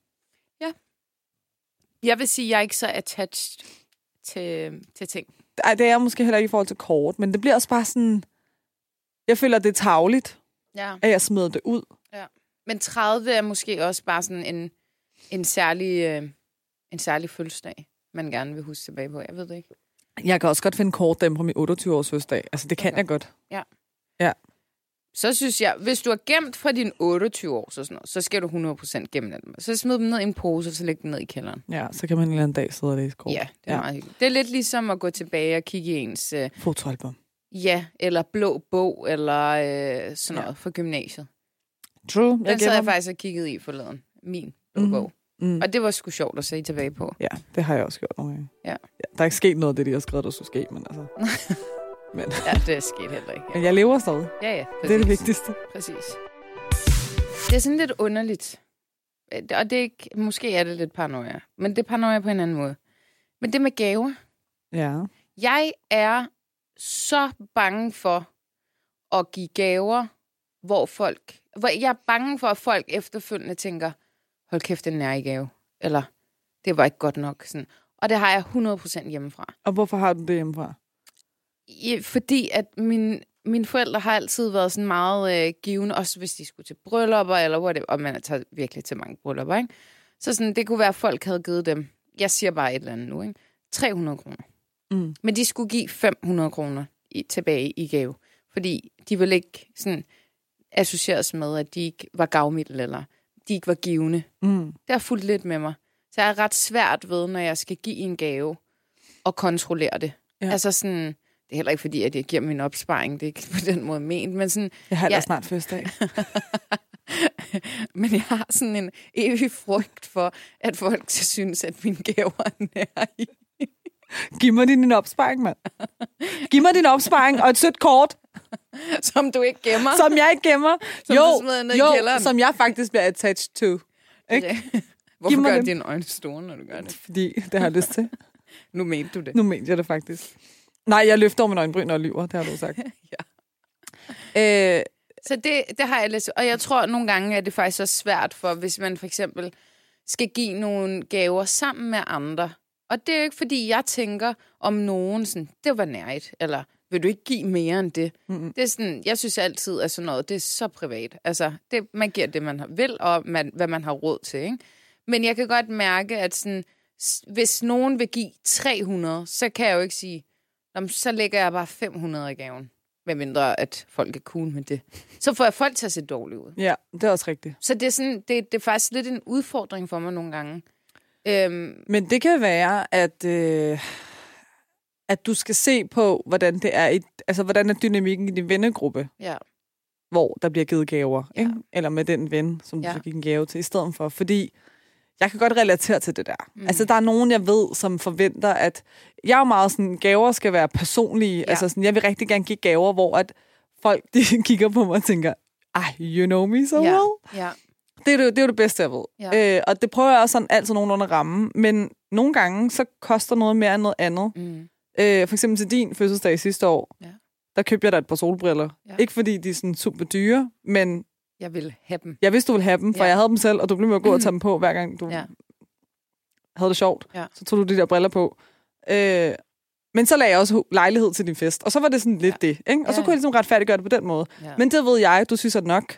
Jeg vil sige, at jeg er ikke så attached til, til ting. Ej, det er jeg måske heller ikke i forhold til kort, men det bliver også bare sådan... Jeg føler, det er tavligt, Ja. at jeg smider det ud. Men 30 er måske også bare sådan en, en særlig, øh, en særlig fødselsdag, man gerne vil huske tilbage på. Jeg ved det ikke. Jeg kan også godt finde kort dem på min 28-års fødselsdag. Altså, det kan Okay. jeg godt. Så synes jeg, hvis du har gemt fra din 28 år, så, sådan noget, så skal du 100% gemme dem. Så smid dem ned i en pose, og så læg dem ned i kælderen. Ja, så kan man en eller anden dag sidde og læse kort. Ja, det er ja. meget hyggeligt. Det er lidt ligesom at gå tilbage og kigge i ens øh, Fotoalbum. ja, eller blå bog, eller øh, sådan Ja. noget fra gymnasiet. True. Den sad gemmer jeg faktisk og kiggede i forleden. Min blå Mhm. bog. Mm. Og det var sgu sjovt at se tilbage på. Ja, det har jeg også gjort nogle gange. Ja. Der er ikke sket noget af det, de har skrevet, der skulle ske, men altså... (laughs) men, Ja, det skete heller ikke. men jeg lever stadig. Ja, ja. Det er det præcis. vigtigste. Præcis. Det er sådan lidt underligt. Øh, Og det er ikke, måske er det lidt paranoia, men det er paranoia på en anden måde. Men det med gaver. Ja. Jeg er så bange for at give gaver, hvor folk... Hvor jeg er bange for, at folk efterfølgende tænker, hold kæft, den er i gave. Eller, det var ikke godt nok. Sådan. Og det har jeg 100% hjemmefra. Og hvorfor har du det hjemmefra? I, fordi at min, mine forældre har altid været sådan meget øh, givende, også hvis de skulle til bryllupper, eller hvor det, og man tager virkelig til mange bryllupper, ikke? Så sådan, det kunne være, at folk havde givet dem, jeg siger bare et eller andet nu, ikke? 300 kroner. Mm. Men de skulle give 500 kroner i, tilbage i gave, fordi de ville ikke sådan associeres med, at de ikke var gavmilde, eller de ikke var givende. Mm. Det har fulgt lidt med mig. Så jeg er ret svært ved, når jeg skal give en gave, og kontrollere det. Ja. Altså sådan, det er heller ikke fordi, at jeg giver min opsparing, det er ikke på den måde ment, men, sådan, Jeg har Ja. snart fødselsdag. (laughs) men jeg har sådan en evig frygt for, at folk synes, at mine gaver er nær i. Giv mig din opsparing, mand. Giv mig din opsparing og et sødt kort, Som du ikke gemmer. som jeg ikke gemmer. Som jo, du smider ned i jo, kælderen. som jeg faktisk bliver attached to. Ikke? Ja. (laughs) Hvorfor Giv mig gør dem. dine øjne store, når du gør det? Fordi det har jeg lyst til. Nu mente du det. Nu mente jeg det faktisk. Nej, jeg løfter over min øjenbryn og lyver, det har du sagt. (laughs) ja. Øh, Så det, det har jeg læst. Og jeg tror, at nogle gange er det faktisk også svært for, hvis man for eksempel skal give nogle gaver sammen med andre. Og det er jo ikke, fordi jeg tænker om nogen sådan, det var nærigt, eller vil du ikke give mere end det? Mm-mm. Det er sådan, jeg synes altid, at sådan noget, det er så privat. Altså, det, man giver det, man har- vil, og man, hvad man har råd til, ikke? Men jeg kan godt mærke, at sådan, hvis nogen vil give 300, så kan jeg jo ikke sige, "Nå, men så lægger jeg bare 500 i gaven. Med mindre, at folk er cool med det. Så får jeg folk til at se dårligt ud. Ja, det er også rigtigt. Så det er, sådan, det, det er faktisk lidt en udfordring for mig nogle gange. Øhm, Men det kan være, at, øh, at du skal se på, hvordan det er, i, altså hvordan er dynamikken i din vennegruppe, ja. hvor der bliver givet gaver, Ja. ikke? eller med den ven, som du Ja. så gik en gave til i stedet for. Fordi jeg kan godt relatere til det der. Mm. Altså, der er nogen, jeg ved, som forventer, at jeg er jo meget sådan, gaver skal være personlige. Ja. Altså, sådan, jeg vil rigtig gerne give gaver, hvor at folk de (laughs) kigger på mig og tænker, ej, you know me so ja. well. ja. Det er, det, det er jo det bedste, jeg ved. Ja. Øh, og det prøver jeg også sådan altid nogenlunde at ramme. Men nogle gange, så koster noget mere end noget andet. Mm. Øh, for eksempel til din fødselsdag sidste år, Ja. der købte jeg dig et par solbriller. Ja. Ikke fordi de er sådan super dyre, men Jeg vil have dem. jeg vidste, du ville have dem, for Ja. jeg havde dem selv, og du blev med at gå og tage dem på, (clears throat) hver gang du Ja. havde det sjovt. Ja. Så tog du de der briller på. Øh, men så lagde jeg også lejlighed til din fest, og så var det sådan lidt Ja. det. Ikke? Og så Ja. kunne jeg ligesom retfærdiggøre det på den måde. Ja. Men det ved jeg, du synes er nok.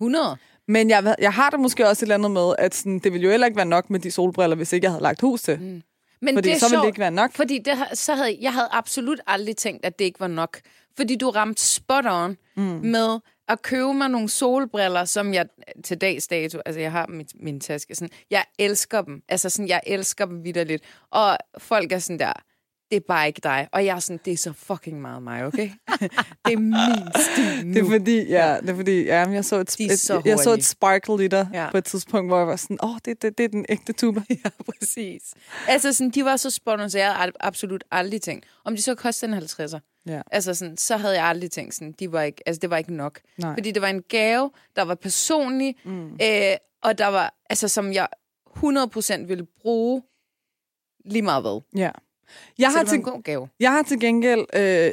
100. Men jeg, jeg har det måske også et eller andet med, at sådan, det ville jo heller ikke være nok med de solbriller, hvis ikke jeg havde lagt hus til. Mm. Men Fordi det så ville sjovt, det ikke være nok. Fordi det, så havde, jeg havde absolut aldrig tænkt, at det ikke var nok. Fordi du ramte spot on mm. med at købe mig nogle solbriller, som jeg til dags dato, altså jeg har i min taske, sådan, jeg elsker dem. Altså sådan, jeg elsker dem vidderligt. Og folk er sådan der, det er bare ikke dig. Og jeg er sådan, det er så fucking meget mig, okay? (laughs) det er min stil nu. Det er fordi, ja, det er fordi, ja, jeg så et, et, så jeg så et sparkle i dig Ja. på et tidspunkt, hvor jeg var sådan, åh, oh, det, det, det er den ægte tuba. (laughs) Ja, præcis. Altså sådan, de var så al- absolut aldrig tænkt. Om de så kostede en 50'er. Ja. Altså sådan, så havde jeg aldrig tænkt sådan, de var ikke, altså det var ikke nok. Nej. Fordi det var en gave, der var personlig, mm. øh, og der var, altså som jeg 100% ville bruge lige meget hvad. Ja. Jeg så har, det var til, en god gave. jeg har til gengæld... Øh,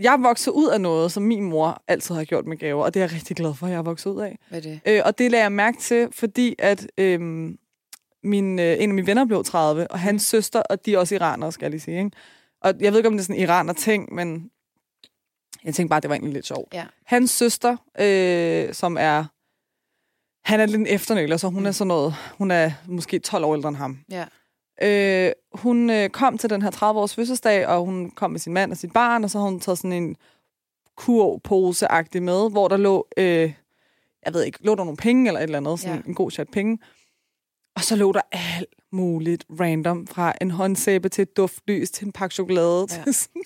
jeg vokset ud af noget, som min mor altid har gjort med gaver, og det er jeg rigtig glad for, at jeg er vokset ud af. Hvad er det? Øh, og det lagde jeg mærke til, fordi at øh, min, øh, en af mine venner blev 30, og hans søster, og de er også iranere, skal jeg lige sige. Ikke? Og jeg ved ikke, om det er sådan en iraner-ting, men jeg tænkte bare, det var egentlig lidt sjovt. Ja. Hans søster, øh, som er... Han er lidt en efternøler, så hun Mm. er sådan noget... Hun er måske 12 år ældre end ham. Ja. Øh, hun øh, kom til den her 30-års fødselsdag, og hun kom med sin mand og sit barn, og så har hun taget sådan en kurpose-agtig med, hvor der lå, øh, jeg ved ikke, lå der nogle penge eller et eller andet, sådan Ja. en god chat penge. Og så lå der alt muligt random, fra en håndsæbe til et duftlys, til en pakke chokolade, Ja. til sådan.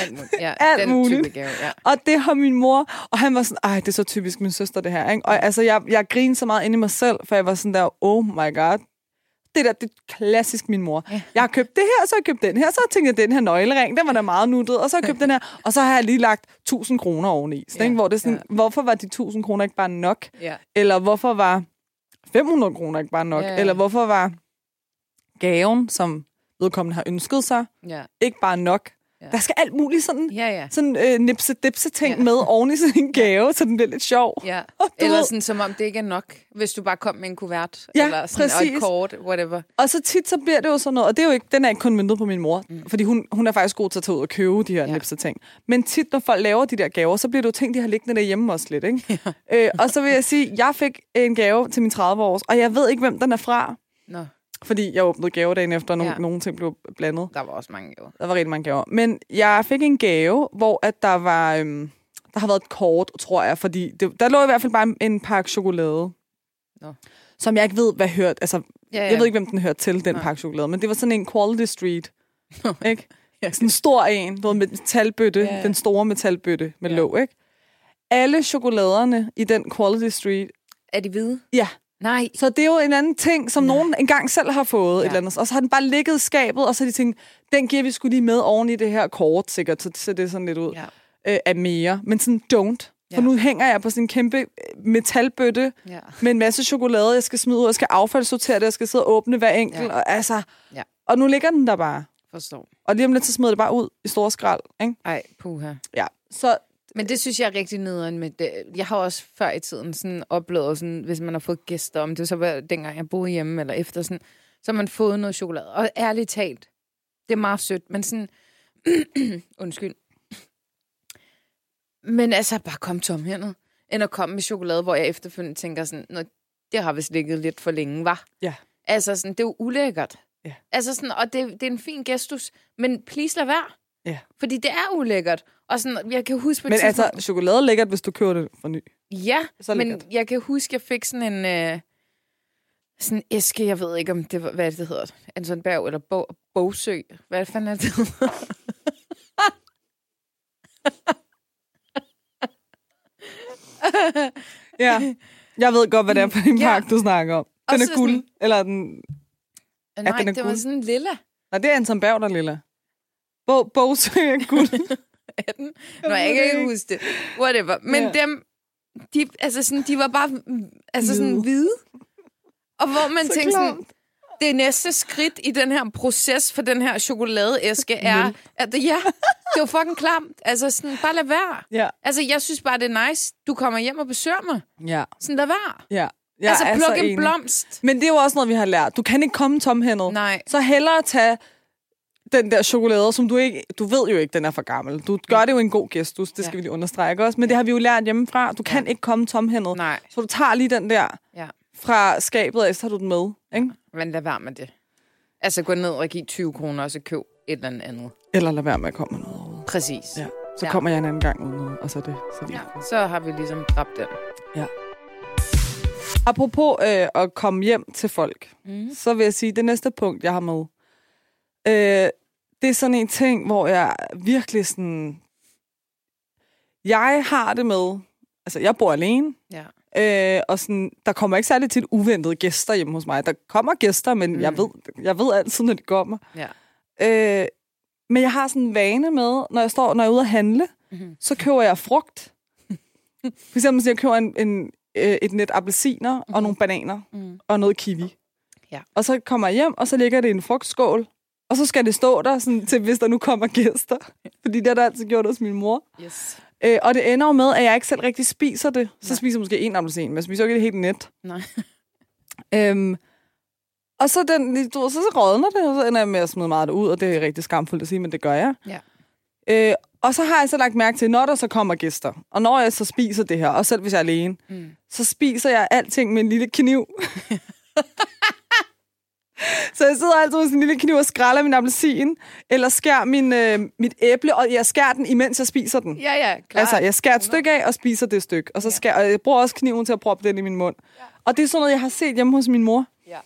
Alt muligt. Ja, (laughs) Alt den muligt. type gave, ja. Og det har min mor, og han var sådan, ej, det er så typisk min søster, det her. Ikke? Og altså, jeg, jeg grinede så meget inde i mig selv, for jeg var sådan der, oh my god, det der, det er klassisk min mor. Ja. Jeg har købt det her, så har jeg købt den her, så har jeg tænkt, at den her nøglering, den var da meget nuttet, og så har jeg købt den her, (laughs) og så har jeg lige lagt 1000 kroner oveni. Så, Ja, ikke? Hvor det sådan, ja. hvorfor var de 1000 kroner ikke bare nok? ja. Eller hvorfor var 500 kroner ikke bare nok? Ja. Eller hvorfor var gaven, som vedkommende har ønsket sig, Ja, ikke bare nok? Ja. Der skal alt muligt sådan ja, ja. sådan øh, nipse-dipse ting Ja. med oven i sådan en gave, så den bliver lidt sjov. ja. (laughs) Eller ved, sådan, som om det ikke er nok, hvis du bare kom med en kuvert. Ja, eller sådan, Og et præcis. kort, whatever. og så tit så bliver det jo sådan noget, og det er jo ikke, den er ikke kun myndet på min mor, mm. fordi hun, hun er faktisk god til at tage ud og købe de her Ja. ja. nipse ting. Men tit, når folk laver de der gaver, så bliver det jo ting, de har liggende derhjemme også lidt, ikke? (laughs) Ja. Øh, og så vil jeg sige, jeg fik en gave til min 30-års, og jeg ved ikke, hvem den er fra, fordi jeg åbnede gavedagen efter, og nogle, Ja. nogle ting blev blandet. der var også mange gaver. Der var rigtig mange gaver. Men jeg fik en gave, hvor at der var... Øhm, der har været et kort, tror jeg, fordi det, der lå i hvert fald bare en pakke chokolade. Nå. Som jeg ikke ved, hvad hørt. Altså, Ja, ja. jeg ved ikke, hvem den hørte til, den Nej. pakke chokolade. Men det var sådan en Quality Street. (laughs) ikke? Ja. Sådan en stor en, ved, med metalbøtte. Ja. Den store metalbøtte med ja. låg, ikke? Alle chokoladerne i den Quality Street, Er de hvide? ja, Nej. så det er jo en anden ting, som Nej. nogen engang selv har fået. Ja. Et eller andet. Og så har den bare ligget i skabet, og så har de tænkt, den giver vi skulle lige med oven i det her kort, sikkert. Så ser det sådan lidt ud Ja. øh, af mere. Men sådan, don't. For Ja. nu hænger jeg på sådan en kæmpe øh, metalbøtte Ja. med en masse chokolade, jeg skal smide ud, jeg skal affaldssortere det, jeg skal sidde og åbne hver enkelt. Ja. Og, altså, Ja. og nu ligger den der bare. Forstår. Og lige om lidt, så smider det bare ud i store skrald. Ikke? Ej, puha. Ja. Så Men det synes jeg er rigtig nederen med det. Jeg har også før i tiden sådan oplevet, sådan, hvis man har fået gæster, om det så var dengang jeg boede hjemme eller efter, sådan, så har man fået noget chokolade. Og ærligt talt, det er meget sødt, men sådan... (clears throat) undskyld. Men altså, bare kom tomhændet, end at komme med chokolade, hvor jeg efterfølgende tænker sådan, Nå, det har vist ligget lidt for længe, var. Ja. Altså sådan, det er jo ulækkert. Ja. Altså sådan, og det, det er en fin gestus, men please lad være. Ja. Fordi det er ulækkert. Og sådan, jeg kan huske på Men altså, tidspunkt- chokolade er lækkert, hvis du køber det for ny. Ja, Så men lækkert. jeg kan huske, jeg fik sådan en øh, sådan en æske, jeg ved ikke, om det var, hvad det hedder, Anton Berg eller Bo, Bogsø. Hvad fanden er det? Ja. Jeg ved godt, hvad det er for en Ja. pakke, du snakker om. Den Også er guld, sådan- eller er den... Nej, den er det var guld. sådan en lilla. Nej, det er Anton Berg, der er lilla. Bo, Bogsø er guld. (laughs) af den. Jeg Nå, jeg kan ikke huske det. Whatever. Men Ja. dem, de, altså sådan, de var bare altså sådan Hvide. Og hvor man Så tænkte sådan, klamt. det næste skridt i den her proces for den her chokoladeæske er, at ja, det var fucking klamt. Altså sådan, bare lad være. Ja. Altså, jeg synes bare, det er nice. Du kommer hjem og besøger mig. Ja. Sådan, lad være. Ja. Jeg altså, pluk en enig. blomst. Men det er jo også noget, vi har lært. Du kan ikke komme tomhændet. Nej. Så hellere tage den der chokolade, som du ikke... Du ved jo ikke, den er for gammel. Du gør det jo en god gestus, det skal Ja. vi lige understrege også. Men det har vi jo lært hjemmefra. Du kan Ja. ikke komme tomhændet. Nej. Så du tager lige den der Ja. fra skabet, og så har du den med. Ikke? Men lad være med det. Altså, gå ned og giv 20 kroner, og så køb et eller andet. Eller lad være med at komme med noget. Præcis. Ja. Så Ja. kommer jeg en anden gang uden noget, og så er det. Så ja. Så har vi ligesom dræbt den. Apropos øh, at komme hjem til folk, Mm. så vil jeg sige, det næste punkt, jeg har med, øh, det er sådan en ting, hvor jeg virkelig sådan... Jeg har det med... Altså, jeg bor alene, Ja. øh, og sådan, der kommer ikke særlig tit uventede gæster hjemme hos mig. Der kommer gæster, men mm. jeg, ved, jeg ved altid, når de kommer. Ja. Øh, men jeg har sådan en vane med, når jeg står, når jeg er ude at handle, Mhm. så køber jeg frugt. For eksempel, så jeg køber en, en, øh, et net appelsiner mm. og nogle bananer Mm. og noget kiwi. Ja. Og så kommer jeg hjem, og så ligger det i en frugtskål. Og så skal det stå der, sådan, til hvis der nu kommer gæster. Fordi det har der altid gjort hos min mor. Yes. Øh, og det ender jo med, at jeg ikke selv rigtig spiser det. Så Nej. spiser jeg måske en appelsin, men jeg spiser jo ikke det helt net. Nej. (laughs) Øhm, og så, den, du, så, så rådner det, og så ender jeg med at smide meget det ud, og det er rigtig skamfuldt at sige, men det gør jeg. Ja. Øh, og så har jeg så lagt mærke til, når der så kommer gæster, og når jeg så spiser det her, og selv hvis jeg er alene, Mm. så spiser jeg alting med en lille kniv. (laughs) (laughs) så jeg sidder altid med sådan en lille kniv og skræller min appelsin, eller skærer min, øh, mit æble, og jeg skærer den, imens jeg spiser den. Ja, ja, klar. Altså, jeg skærer et stykke af og spiser det stykke. Og så Ja. skærer, og jeg bruger også kniven til at proppe den i min mund. Ja. Og det er sådan noget, jeg har set hjemme hos min mor. Ja.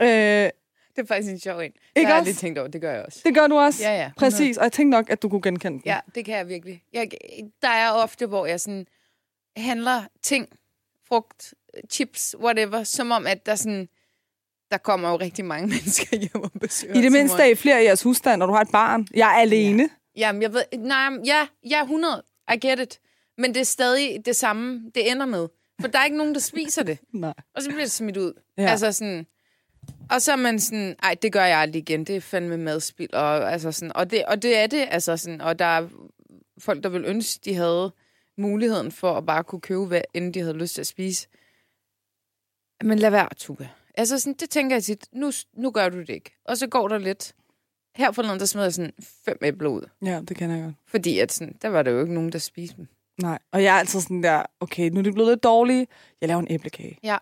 Øh, Det er faktisk en sjov en. Ikke det har jeg lige tænkt over. Det gør jeg også. det gør du også. Ja, ja. Præcis, og jeg tænkte nok, at du kunne genkende den. Ja, det kan jeg virkelig. Jeg, der er ofte, hvor jeg sådan handler ting, frugt, chips, whatever, som om, at der sådan, der kommer jo rigtig mange (laughs) mennesker hjem og besøger I det mindste er I flere i jeres husstand, når du har et barn. Jeg er alene. Jamen, jeg ved, nej, ja, jeg er 100, I get it. Men det er stadig det samme, det ender med. For der er ikke nogen, der spiser det. (laughs) Nej. Og så bliver det smidt ud. Ja. Ja. Altså sådan... Og så er man sådan, ej, det gør jeg aldrig igen. Det er fandme madspil. Og, altså sådan, og, det, og det er det, altså sådan. Og der er folk, der vil ønske, de havde muligheden for at bare kunne købe, hvad inden de havde lyst til at spise. Men lad være, Tuka. Altså sådan, det tænker jeg tit, nu, nu gør du det ikke. Og så går der lidt. Her forleden, der smed jeg sådan fem æbler ud. Ja, det kan jeg godt. Fordi at sådan, der var der jo ikke nogen, der spiste dem. Nej. Og jeg er altid sådan der, okay, nu er det blevet lidt dårligt. Jeg laver en æblekage. Ja.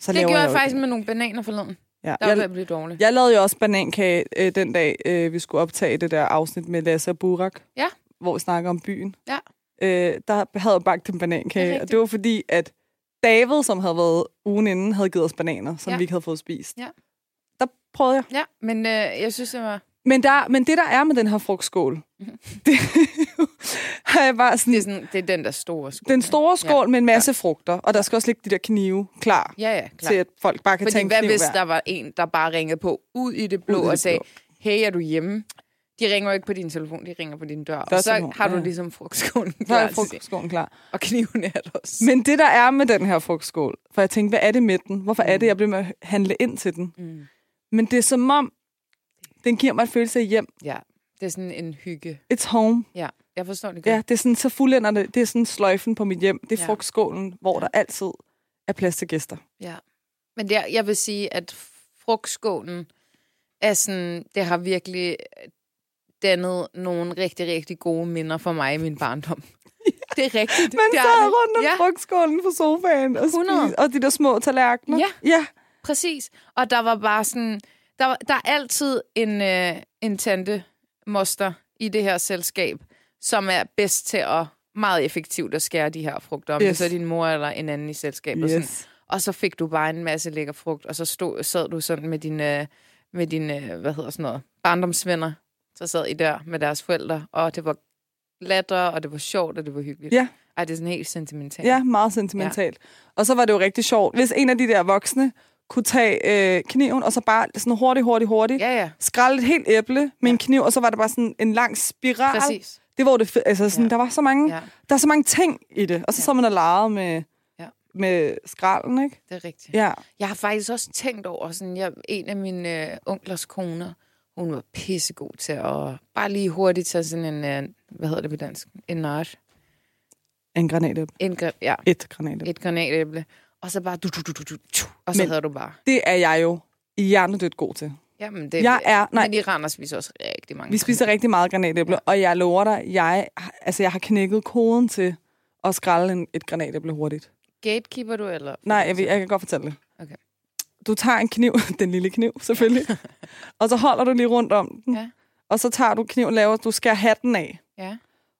Så det gjorde jeg jo faktisk med nogle bananer forleden. Ja. Der var Jeg, blive dårligt. jeg lavede jo også banankage øh, den dag, øh, vi skulle optage det der afsnit med Lasse og Burak. Ja. Hvor vi snakker om byen. Ja. Øh, der havde jeg bagt en banankage. Det og det var fordi, at David, som havde været ugen inden, havde givet os bananer, som Ja. vi ikke havde fået spist. Ja. Der prøvede jeg. Ja, men øh, jeg synes, det var... Men, der, men det, der er med den her frugtskål, Mhm. det har jeg bare sådan... Det er, sådan, det er den der store skål. Den store skål ja. med en masse ja. frugter, og der skal også ligge de der knive klar, Ja, ja, klar. til at folk bare kan Fordi tage en hvad kniv hvis hver. der var en, der bare ringede på ud i det blå Ud i det og sagde, blå. hey, er du hjemme? De ringer jo ikke på din telefon, de ringer på din dør. Og så har du ja. ligesom frugtskålen klar er til det. frugtskålen klar. Og kniven er der også. Men det, der er med den her frugtskål, for jeg tænkte, hvad er det med den? Hvorfor er det, jeg bliver med at handle ind til den? Mm. Men det er som om, den giver mig en følelse af hjem. Ja, det er sådan en hygge. It's home. Ja, jeg forstår det godt. Ja, det er sådan, så fuldender det. Det er sådan sløjfen på mit hjem. Det er Ja. frugtskålen, hvor der altid er plads til gæster. Ja. Men det, er- jeg vil sige, at frugtskålen er sådan, det har virkelig dannet nogle rigtig, rigtig gode minder for mig i min barndom. (laughs) Det er rigtigt. Man det sad rundt om Ja. frugtskålen på sofaen og, 100. spiste, og de der små tallerkener. Ja. ja. Præcis. Og der var bare sådan... Der, var- der er altid en, øh, en tante, moster i det her selskab, som er bedst til at meget effektivt at skære de her frugter. Om yes. det Yes. så er din mor eller en anden i selskabet. Sådan. Og så fik du bare en masse lækker frugt, og så stod, sad du sådan med dine, med dine, hvad hedder sådan noget, barndomsvenner. Så sad I der med deres forældre, og det var latter, og det var sjovt, og det var hyggeligt. Ja. Ej, det er sådan helt sentimentalt. Ja, meget sentimentalt. Ja. Og så var det jo rigtig sjovt, hvis en af de der voksne kunne tage øh, kniven, og så bare sådan hurtigt, hurtigt, hurtigt, Ja, ja. skrælle et helt æble med en kniv, og så var det bare sådan en lang spiral. Præcis. Det var det, altså sådan, Ja. der var så mange, Ja, der er så mange ting i det. Og så Ja. så man og legede med, Ja. med skralden, ikke? det er rigtigt. Ja. Jeg har faktisk også tænkt over, sådan, jeg, en af mine øh, onklers koner, hun var pissegod til at bare lige hurtigt tage sådan en, øh, hvad hedder det på dansk? En nart. En granatæble. En, gra- ja, Et granatæble. et granatæble. Og så bare du, du, du, du, du, du, og så Men- havde du bare. Det er jeg jo hjernedødt god til. Jamen, det, Jeg er, nej, Men i Randers spiser også rigtig mange. vi spiser rigtig meget granatæble, Ja. og jeg lover dig, jeg, altså, jeg har knækket koden til at skrælle en, et granatæble hurtigt. Gatekeeper du, eller? Nej, jeg, jeg kan godt fortælle det. Okay. Du tager en kniv, (laughs) den lille kniv selvfølgelig, (laughs) og så holder du lige rundt om den. Ja. Og så tager du kniven, laver, du skærer hatten af. Ja.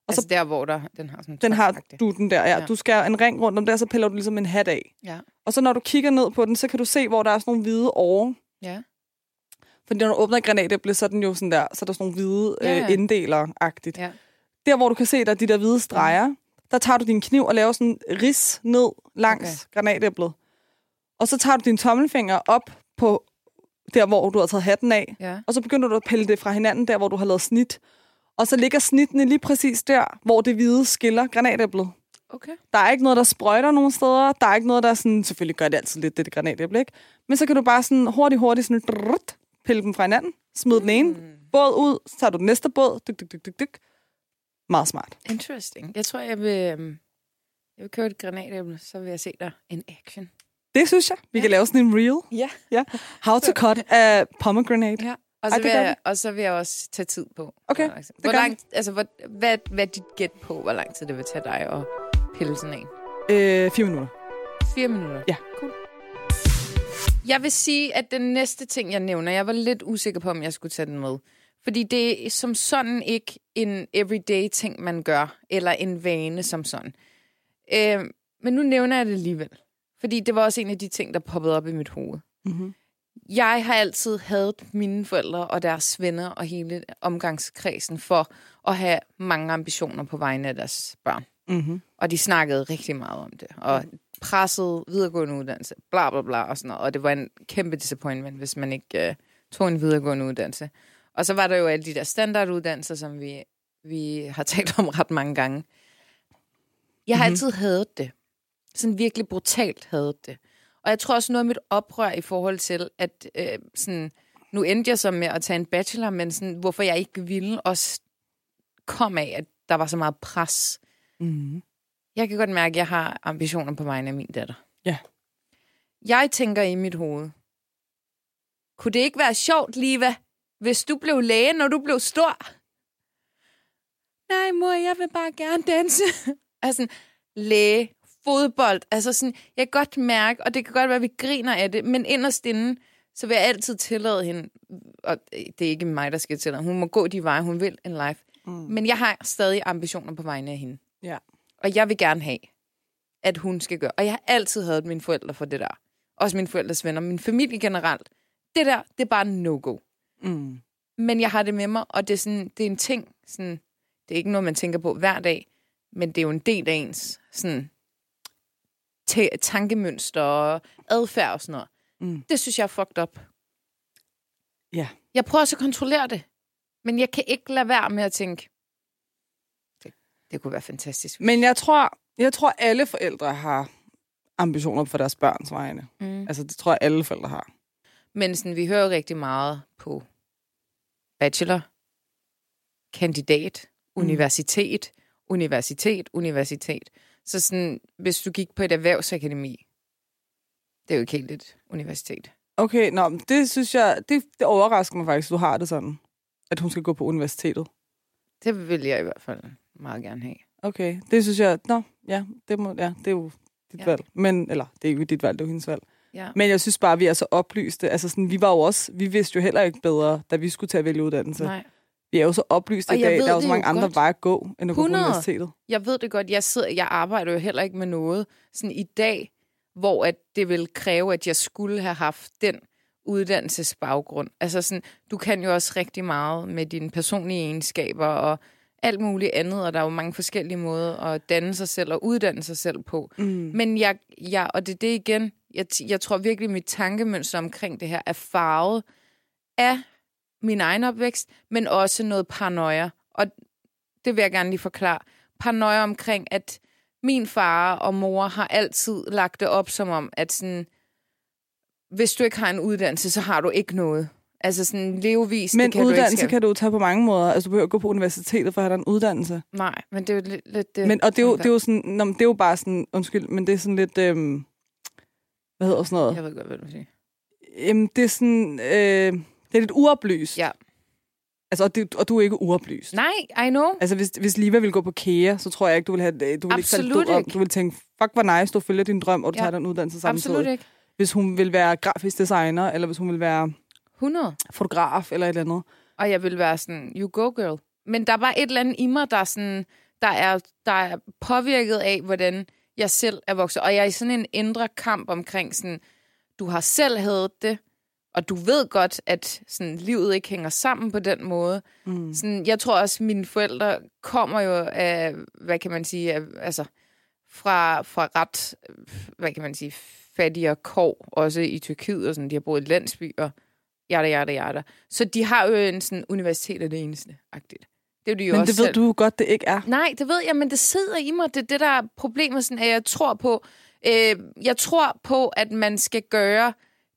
Og så- altså der, hvor der, den har sådan Den har du den der, ja. Ja. Du skærer en ring rundt om der, så piller du ligesom en hat af. Ja. Og så når du kigger ned på den, så kan du se, hvor der er sådan nogle hvide åre. Ja. Fordi når du åbner et granatæble, så er den jo sådan der, så er der sådan nogle hvide Ja, ja, ja. ja. øh, inddeler-agtigt. Ja. Der, hvor du kan se, der er de der hvide streger, der tager du din kniv og laver sådan en ris ned langs okay. granatæblet. Og så tager du din tommelfinger op på der, hvor du har taget hatten af. Ja. Og så begynder du at pille det fra hinanden, der, hvor du har lavet snit. Og så ligger snittene lige præcis der, hvor det hvide skiller granatæblet. Okay. Der er ikke noget, der sprøjter nogen steder. Der er ikke noget, der er sådan... Selvfølgelig gør det altid lidt, det, det granatæble, ikke? Men så kan du bare sådan hurtigt, hurtigt sådan... Drrrt, pille dem fra hinanden. Smid den ene Mm. båd ud. Så tager du den næste båd. Dyk, dyk, dyk, dyk, dyk. Meget smart. Interesting. Jeg tror, jeg vil, øhm, jeg vil købe et granatæble, så vil jeg se dig in action. Det synes jeg. Vi Ja. kan lave sådan en reel. Ja. Ja. How to (laughs) cut a pomegranate. ja. Og Ej, så, det vil jeg, og så vil jeg også tage tid på. Okay, Hvor, langt, altså, hvor, hvad, hvad er dit gæt på, hvor lang tid det vil tage dig at pille sådan en? Øh, fire minutter. Fire minutter? Ja. Cool. Jeg vil sige, at den næste ting, jeg nævner, jeg var lidt usikker på, om jeg skulle tage den med. Fordi det er som sådan ikke en everyday ting, man gør, eller en vane som sådan. Øh, men nu nævner jeg det alligevel. Fordi det var også en af de ting, der poppede op i mit hoved. Mm-hmm. Jeg har altid hadet mine forældre og deres venner og hele omgangskredsen for at have mange ambitioner på vegne af deres børn. Mm-hmm. Og de snakkede rigtig meget om det. Og pressede videregående uddannelse, bla bla bla og sådan noget. Og det var en kæmpe disappointment, hvis man ikke uh, tog en videregående uddannelse. Og så var der jo alle de der standarduddannelser, som vi, vi har (laughs) talt om ret mange gange. Jeg har Mhm. altid hadet det. Sådan virkelig brutalt hadet det. Og jeg tror også noget af mit oprør i forhold til, at øh, sådan, nu endte jeg så med at tage en bachelor, men sådan, hvorfor jeg ikke ville, også kom af, at der var så meget pres. Mm-hmm. Jeg kan godt mærke, at jeg har ambitioner på vegne af min datter. Ja. Jeg tænker i mit hoved, kunne det ikke være sjovt, Liva, hvis du blev læge, når du blev stor? Nej, mor, jeg vil bare gerne danse. (laughs) altså, læge, fodbold, altså sådan, jeg kan godt mærke, og det kan godt være, at vi griner af det, men inderst inde, så vil jeg altid tillade hende, og det er ikke mig, der skal tillade hun må gå de veje, hun vil in life. Mm. Men jeg har stadig ambitioner på vegne af hende. Ja. Og jeg vil gerne have, at hun skal gøre. Og jeg har altid haft mine forældre for det der. Også mine forældres venner, min familie generelt. Det der, det er bare no-go. Mm. Men jeg har det med mig, og det er, sådan, det er en ting. Sådan, det er ikke noget, man tænker på hver dag, men det er jo en del af ens sådan, tankemønster og adfærd og sådan noget. Mm. Det synes jeg er fucked up. Ja. Jeg prøver også at kontrollere det, men jeg kan ikke lade være med at tænke, det, det kunne være fantastisk. Men jeg tror, jeg tror, alle forældre har ambitioner for deres børns vegne. Mm. Altså, det tror jeg, alle forældre har. Men sådan, vi hører rigtig meget på bachelor, kandidat, Mm. universitet, universitet, universitet. Så sådan, hvis du gik på et erhvervsakademi, det er jo ikke helt et universitet. Okay, nå, men det synes jeg, det, det overrasker mig faktisk, at du har det sådan, at hun skal gå på universitetet. Det vil jeg i hvert fald meget gerne have. Okay, det synes jeg, nå, ja, det, må, ja, det er jo dit Ja. valg. Men, eller, det er ikke dit valg, det er jo hendes valg. Ja. Men jeg synes bare, vi er så oplyste. Altså sådan, vi var jo også, vi vidste jo heller ikke bedre, da vi skulle til at vælge uddannelse. Nej. Vi er jo så oplyst Og i dag. Der er jo så jo mange andre godt. veje at gå, end at gå på 100. universitetet. Jeg ved det godt. Jeg, sidder, jeg arbejder jo heller ikke med noget sådan i dag, hvor at det vil kræve, at jeg skulle have haft den uddannelsesbaggrund. Altså sådan, du kan jo også rigtig meget med dine personlige egenskaber og alt muligt andet, og der er jo mange forskellige måder at danne sig selv og uddanne sig selv på. Mm. Men jeg, jeg, og det er det igen, jeg, jeg tror virkelig, mit tankemønster omkring det her er farvet af min egen opvækst, men også noget paranoia. Og det vil jeg gerne lige forklare. Paranoia omkring, at min far og mor har altid lagt det op som om, at sådan, hvis du ikke har en uddannelse, så har du ikke noget. Altså sådan levevis, Men det kan uddannelse du ikke kan du tage på mange måder. Altså, du behøver ikke gå på universitetet for at have en uddannelse. Nej, men det er jo lidt, lidt det. Men, og det er, jo, det er jo sådan, nå, det er jo bare sådan, undskyld, men det er sådan lidt, øhm, hvad hedder sådan noget? Jeg ved godt, hvad du siger. Jamen, det er sådan, øh, det er lidt uoplyst. Ja. Altså, og, det, og du er ikke uoplyst. Nej, I know. Altså, hvis, hvis Liva ville gå på KEA, så tror jeg ikke, du vil have, du vil ikke Absolut om. ikke. Du vil tænke, fuck, hvor nice, du følger din drøm, og du Ja. tager den uddannelse samtidig. Absolut ikke. Hvis hun vil være grafisk designer, eller hvis hun vil være 100. fotograf, eller et eller andet. Og jeg vil være sådan, you go girl. Men der er bare et eller andet i mig, der er, sådan, der er, der er påvirket af, hvordan jeg selv er vokset. Og jeg er i sådan en indre kamp omkring sådan, du har selv hadet det, og du ved godt, at sådan, livet ikke hænger sammen på den måde. Mm. Sådan, jeg tror også, mine forældre kommer jo af, hvad kan man sige, af, altså fra, fra ret, hvad kan man sige, fattigere kår, også i Tyrkiet, og sådan, de har boet i landsbyer, jada, jada, jada. Så de har jo en sådan, universitet af det eneste, agtigt. Det er jo de jo Men også det ved selv. du godt, det ikke er. Nej, det ved jeg, men det sidder i mig. Det er det, der er problemet, sådan, at jeg tror på, øh, jeg tror på, at man skal gøre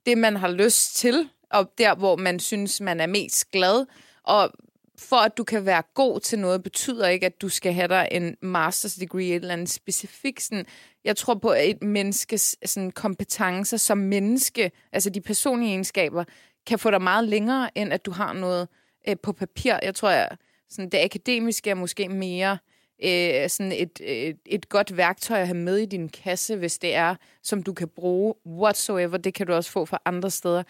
det, man har lyst til, og der, hvor man synes, man er mest glad. Og for at du kan være god til noget, betyder ikke, at du skal have dig en master's degree et eller andet specifikt. Sådan, jeg tror på, at et menneskes sådan, kompetencer som menneske, altså de personlige egenskaber, kan få dig meget længere, end at du har noget øh, på papir. Jeg tror, at sådan, det akademiske er måske mere øh, sådan et, et, et godt værktøj at have med i din kasse, hvis det er, som du kan bruge whatsoever. Det kan du også få fra andre steder.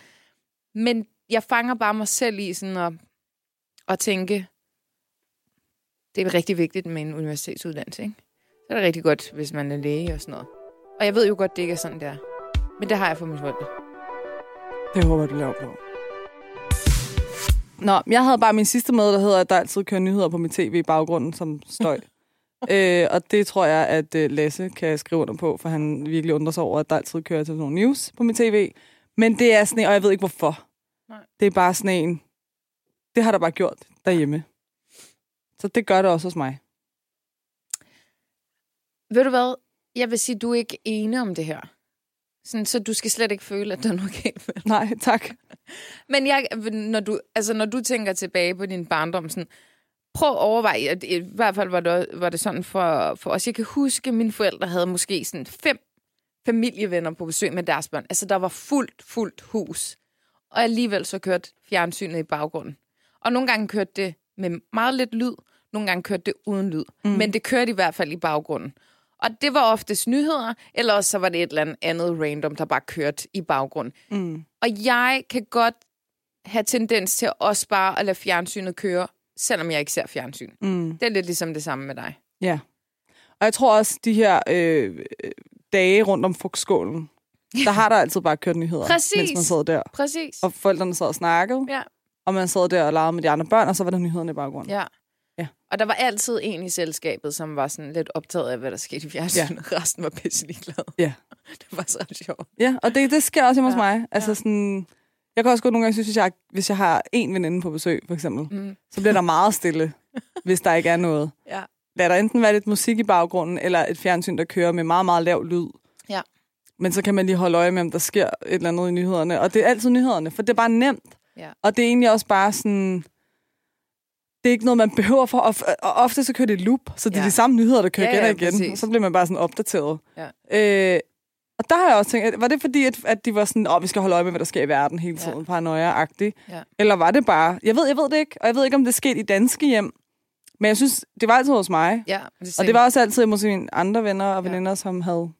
Men jeg fanger bare mig selv i sådan at, at tænke, det er rigtig vigtigt med en universitetsuddannelse, ikke? Så er det rigtig godt, hvis man er læge og sådan noget. Og jeg ved jo godt, det ikke er sådan, der. Men det har jeg for mine forældre. Det håber jeg, du laver på. Nå, jeg havde bare min sidste med, der hedder, at der altid kører nyheder på mit tv i baggrunden som støj. (laughs) øh, og det tror jeg, at øh, Lasse kan skrive under på, for han virkelig undrer sig over, at der altid kører til nogle news på mit tv. Men det er sådan en, og jeg ved ikke hvorfor. Nej. Det er bare sådan en, det har der bare gjort derhjemme. Så det gør det også hos mig. Ved du hvad? Jeg vil sige, du er ikke ene om det her. Sådan, så du skal slet ikke føle, at der er noget galt med Nej, tak. (laughs) Men jeg, når, du, altså, når du tænker tilbage på din barndom, sådan, prøv at overveje, at i hvert fald var det, var det sådan for, for os. Jeg kan huske, at mine forældre havde måske sådan fem familievenner på besøg med deres børn. Altså, der var fuldt, fuldt hus. Og alligevel så kørte fjernsynet i baggrunden. Og nogle gange kørte det med meget lidt lyd, nogle gange kørte det uden lyd. Mm. Men det kørte i hvert fald i baggrunden. Og det var oftest nyheder, eller også så var det et eller andet andet random, der bare kørte i baggrunden. Mm. Og jeg kan godt have tendens til også bare at lade fjernsynet køre, selvom jeg ikke ser fjernsyn. Mm. Det er lidt ligesom det samme med dig. Ja. Og jeg tror også, de her øh, dage rundt om frugtskålen, (laughs) der har der altid bare kørt nyheder, Præcis. mens man sad der. Præcis. Og forældrene sad og snakkede, Ja. og man sad der og legede med de andre børn, og så var der nyhederne i baggrunden. Ja. Ja. Og der var altid en i selskabet, som var sådan lidt optaget af, hvad der skete i fjernsynet. Ja. Resten var pisse ligeglad. Ja. (laughs) Det var så sjovt. Ja, og det, det sker også hjemme Ja, hos mig. Altså ja. sådan, jeg kan også godt nogle gange synes, hvis jeg, hvis jeg har en veninde på besøg, for eksempel, Mm. så bliver der meget stille, (laughs) hvis der ikke er noget. Ja. Lad der enten være lidt musik i baggrunden, eller et fjernsyn, der kører med meget, meget lav lyd. Ja. Men så kan man lige holde øje med, om der sker et eller andet i nyhederne. Og det er altid nyhederne, for det er bare nemt. Ja. Og det er egentlig også bare sådan... Det er ikke noget, man behøver for. Og, ofte så kører det loop, så det er Ja. de samme nyheder, der kører Ja, igen ja, og igen. præcis. Og så bliver man bare sådan opdateret. Ja. Øh, og der har jeg også tænkt, var det fordi, at, at de var sådan, åh, vi skal holde øje med, hvad der sker i verden hele Ja. tiden, ja. paranoia-agtigt? Ja. Eller var det bare, jeg ved, jeg ved det ikke, og jeg ved ikke, om det skete i danske hjem, men jeg synes, det var altid hos mig. Ja, det Og det var også altid hos mine andre venner og Ja. veninder, som havde...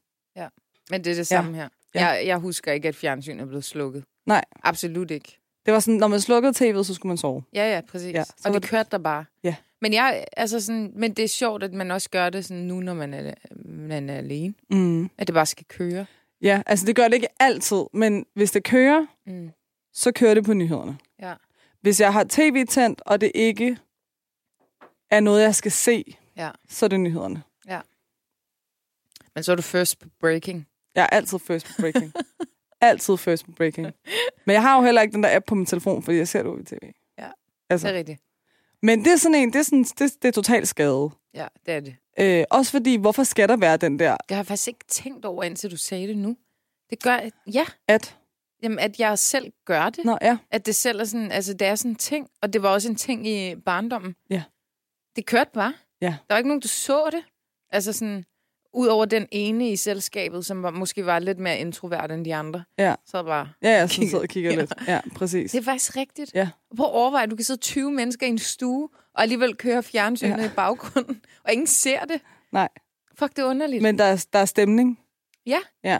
Men det er det samme her. Ja. Jeg, jeg husker ikke, at fjernsynet blev slukket. Nej. Absolut ikke. Det var sådan, når man slukkede tv'et, så skulle man sove. Ja, ja, præcis. Ja, Ja, så og det- kørte der bare. Ja. Men, jeg, altså sådan, men det er sjovt, at man også gør det sådan nu, når man er, man er alene. Mm. At det bare skal køre. Ja, altså det gør det ikke altid, men hvis det kører, Mm. så kører det på nyhederne. Ja. Hvis jeg har tv tændt, og det ikke er noget, jeg skal se, Ja. så er det nyhederne. Men så er du first breaking. Jeg er altid first breaking. (laughs) altid first breaking. Men jeg har jo heller ikke den der app på min telefon, fordi jeg ser det jo i tv. Ja, Altså. Det er rigtigt. Men det er sådan en, det er, sådan, det, det er totalt skade. Ja, det er det. Øh, også fordi, hvorfor skal der være den der, Det har jeg faktisk ikke tænkt over, indtil du sagde det nu. Det gør, ja, at... jamen, at jeg selv gør det. Nå, ja. At det selv er sådan, altså det er sådan en ting, og det var også en ting i barndommen. Ja. Det kørte bare. Ja. Der var ikke nogen, der så det. Altså sådan, ud over den ene i selskabet, som var, måske var lidt mere introvert end de andre. Ja. Så bare, Ja, sådan Kigger. sidder og kigger Ja. lidt. Ja, præcis. det er faktisk rigtigt. Ja. Prøv at overveje, at du kan sidde 20 mennesker i en stue, og alligevel køre fjernsynet Ja. i baggrunden, og ingen ser det. Nej, Fuck, det er underligt. men der er, der er stemning, ja, Ja.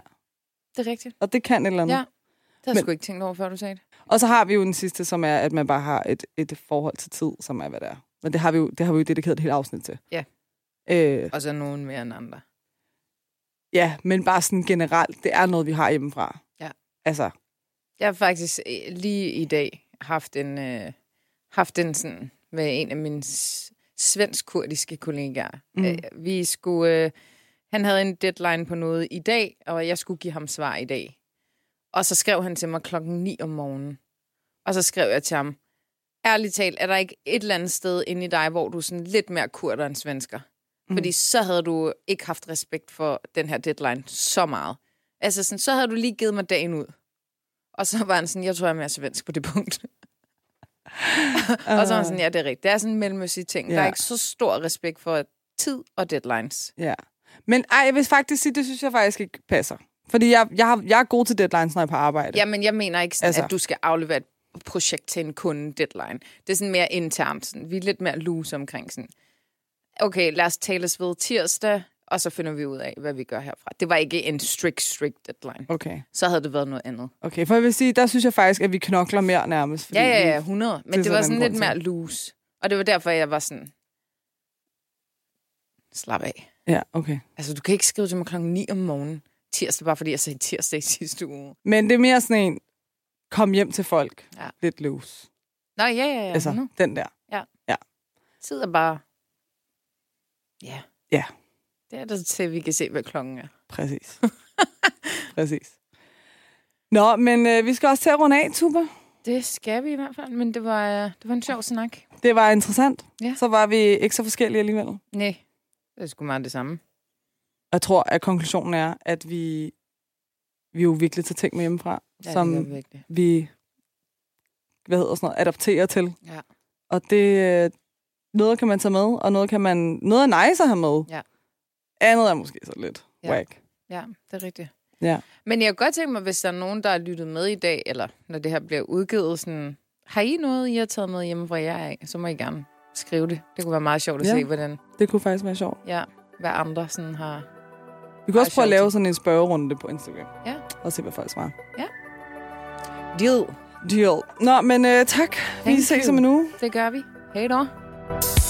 det er rigtigt. og det kan et eller andet. Ja. Det har jeg sgu ikke tænkt over, før du sagde det. Og så har vi jo den sidste, som er, at man bare har et, et forhold til tid, som er, hvad det er. Men det har vi jo, det har vi jo dedikeret et helt afsnit til. Ja. Øh, Og så nogen mere end andre. Ja, men bare sådan generelt, det er noget, vi har hjemmefra. Ja. Altså, Jeg har faktisk øh, lige i dag haft en, øh, haft en sådan med en af mine svensk-kurdiske kollegaer. Mm. Øh, vi skulle, øh, han havde en deadline på noget i dag, og jeg skulle give ham svar i dag. Og så skrev han til mig klokken 9 om morgenen. Og så skrev jeg til ham, ærligt talt, er der ikke et eller andet sted inde i dig, hvor du er sådan lidt mere kurder end svensker? Mm. Fordi så havde du ikke haft respekt for den her deadline så meget. Altså sådan, så havde du lige givet mig dagen ud. Og så var han sådan, jeg tror, jeg er mere svensk på det punkt. (laughs) og så var han sådan, ja, det er rigtigt. Det er sådan en mellemøsig ting. Ja. Der Ja. er ikke så stor respekt for tid og deadlines. ja. Men ej, jeg vil faktisk sige, det synes jeg faktisk ikke passer. Fordi jeg, jeg, har, jeg er god til deadlines, når jeg er på arbejde. Jamen, jeg mener ikke, sådan, altså. at du skal aflevere et projekt til en kunde deadline. Det er sådan mere internt. Sådan. Vi er lidt mere loose omkring sådan, okay, lad os tales ved tirsdag, og så finder vi ud af, hvad vi gør herfra. Det var ikke en strict, strict deadline. Okay. Så havde det været noget andet. Okay, for jeg vil sige, der synes jeg faktisk, at vi knokler mere nærmest. Fordi Ja, ja, ja, 100. Men det det, var sådan lidt mere loose. Og det var derfor, jeg var sådan, slap af. Ja, okay. Altså, du kan ikke skrive til mig klokken 9 om morgenen tirsdag, bare fordi jeg sagde tirsdag i sidste uge. Men det er mere sådan en, kom hjem til folk. Ja. Lidt loose. Nå, ja, ja, ja. altså, 100. den der. Tid er bare... Ja. Ja. Det er der til, at vi kan se, hvad klokken er. Præcis. (laughs) Præcis. Nå, men øh, vi skal også til at runde af, Tuba. Det skal vi i hvert fald, men det var, øh, det var en sjov snak. Det var interessant. Ja. Så var vi ikke så forskellige alligevel. Nej, det er sgu meget det samme. Jeg tror, at konklusionen er, at vi, vi jo virkelig tager ting med hjemmefra, Ja, som vi hvad hedder sådan noget, adapterer til. Ja. Og det øh, noget kan man tage med, og noget kan man noget er nice at have med. Ja. Andet er måske så lidt Ja. ja. whack. Ja, det er rigtigt. Ja. Men jeg kunne godt tænke mig, hvis der er nogen, der har lyttet med i dag, eller når det her bliver udgivet, sådan, har I noget, I har taget med hjemme fra jer af, så må I gerne skrive det. Det kunne være meget sjovt at Ja. se, hvordan, Det kunne faktisk være sjovt. ja, hvad andre sådan har. Vi kan også prøve at lave sådan en spørgerunde på Instagram. Ja. Og se, hvad folk svarer. Deal. Deal. Nå, men øh, tak. Thank vi ses you. om en uge. Det gør vi. Hej då. Bye.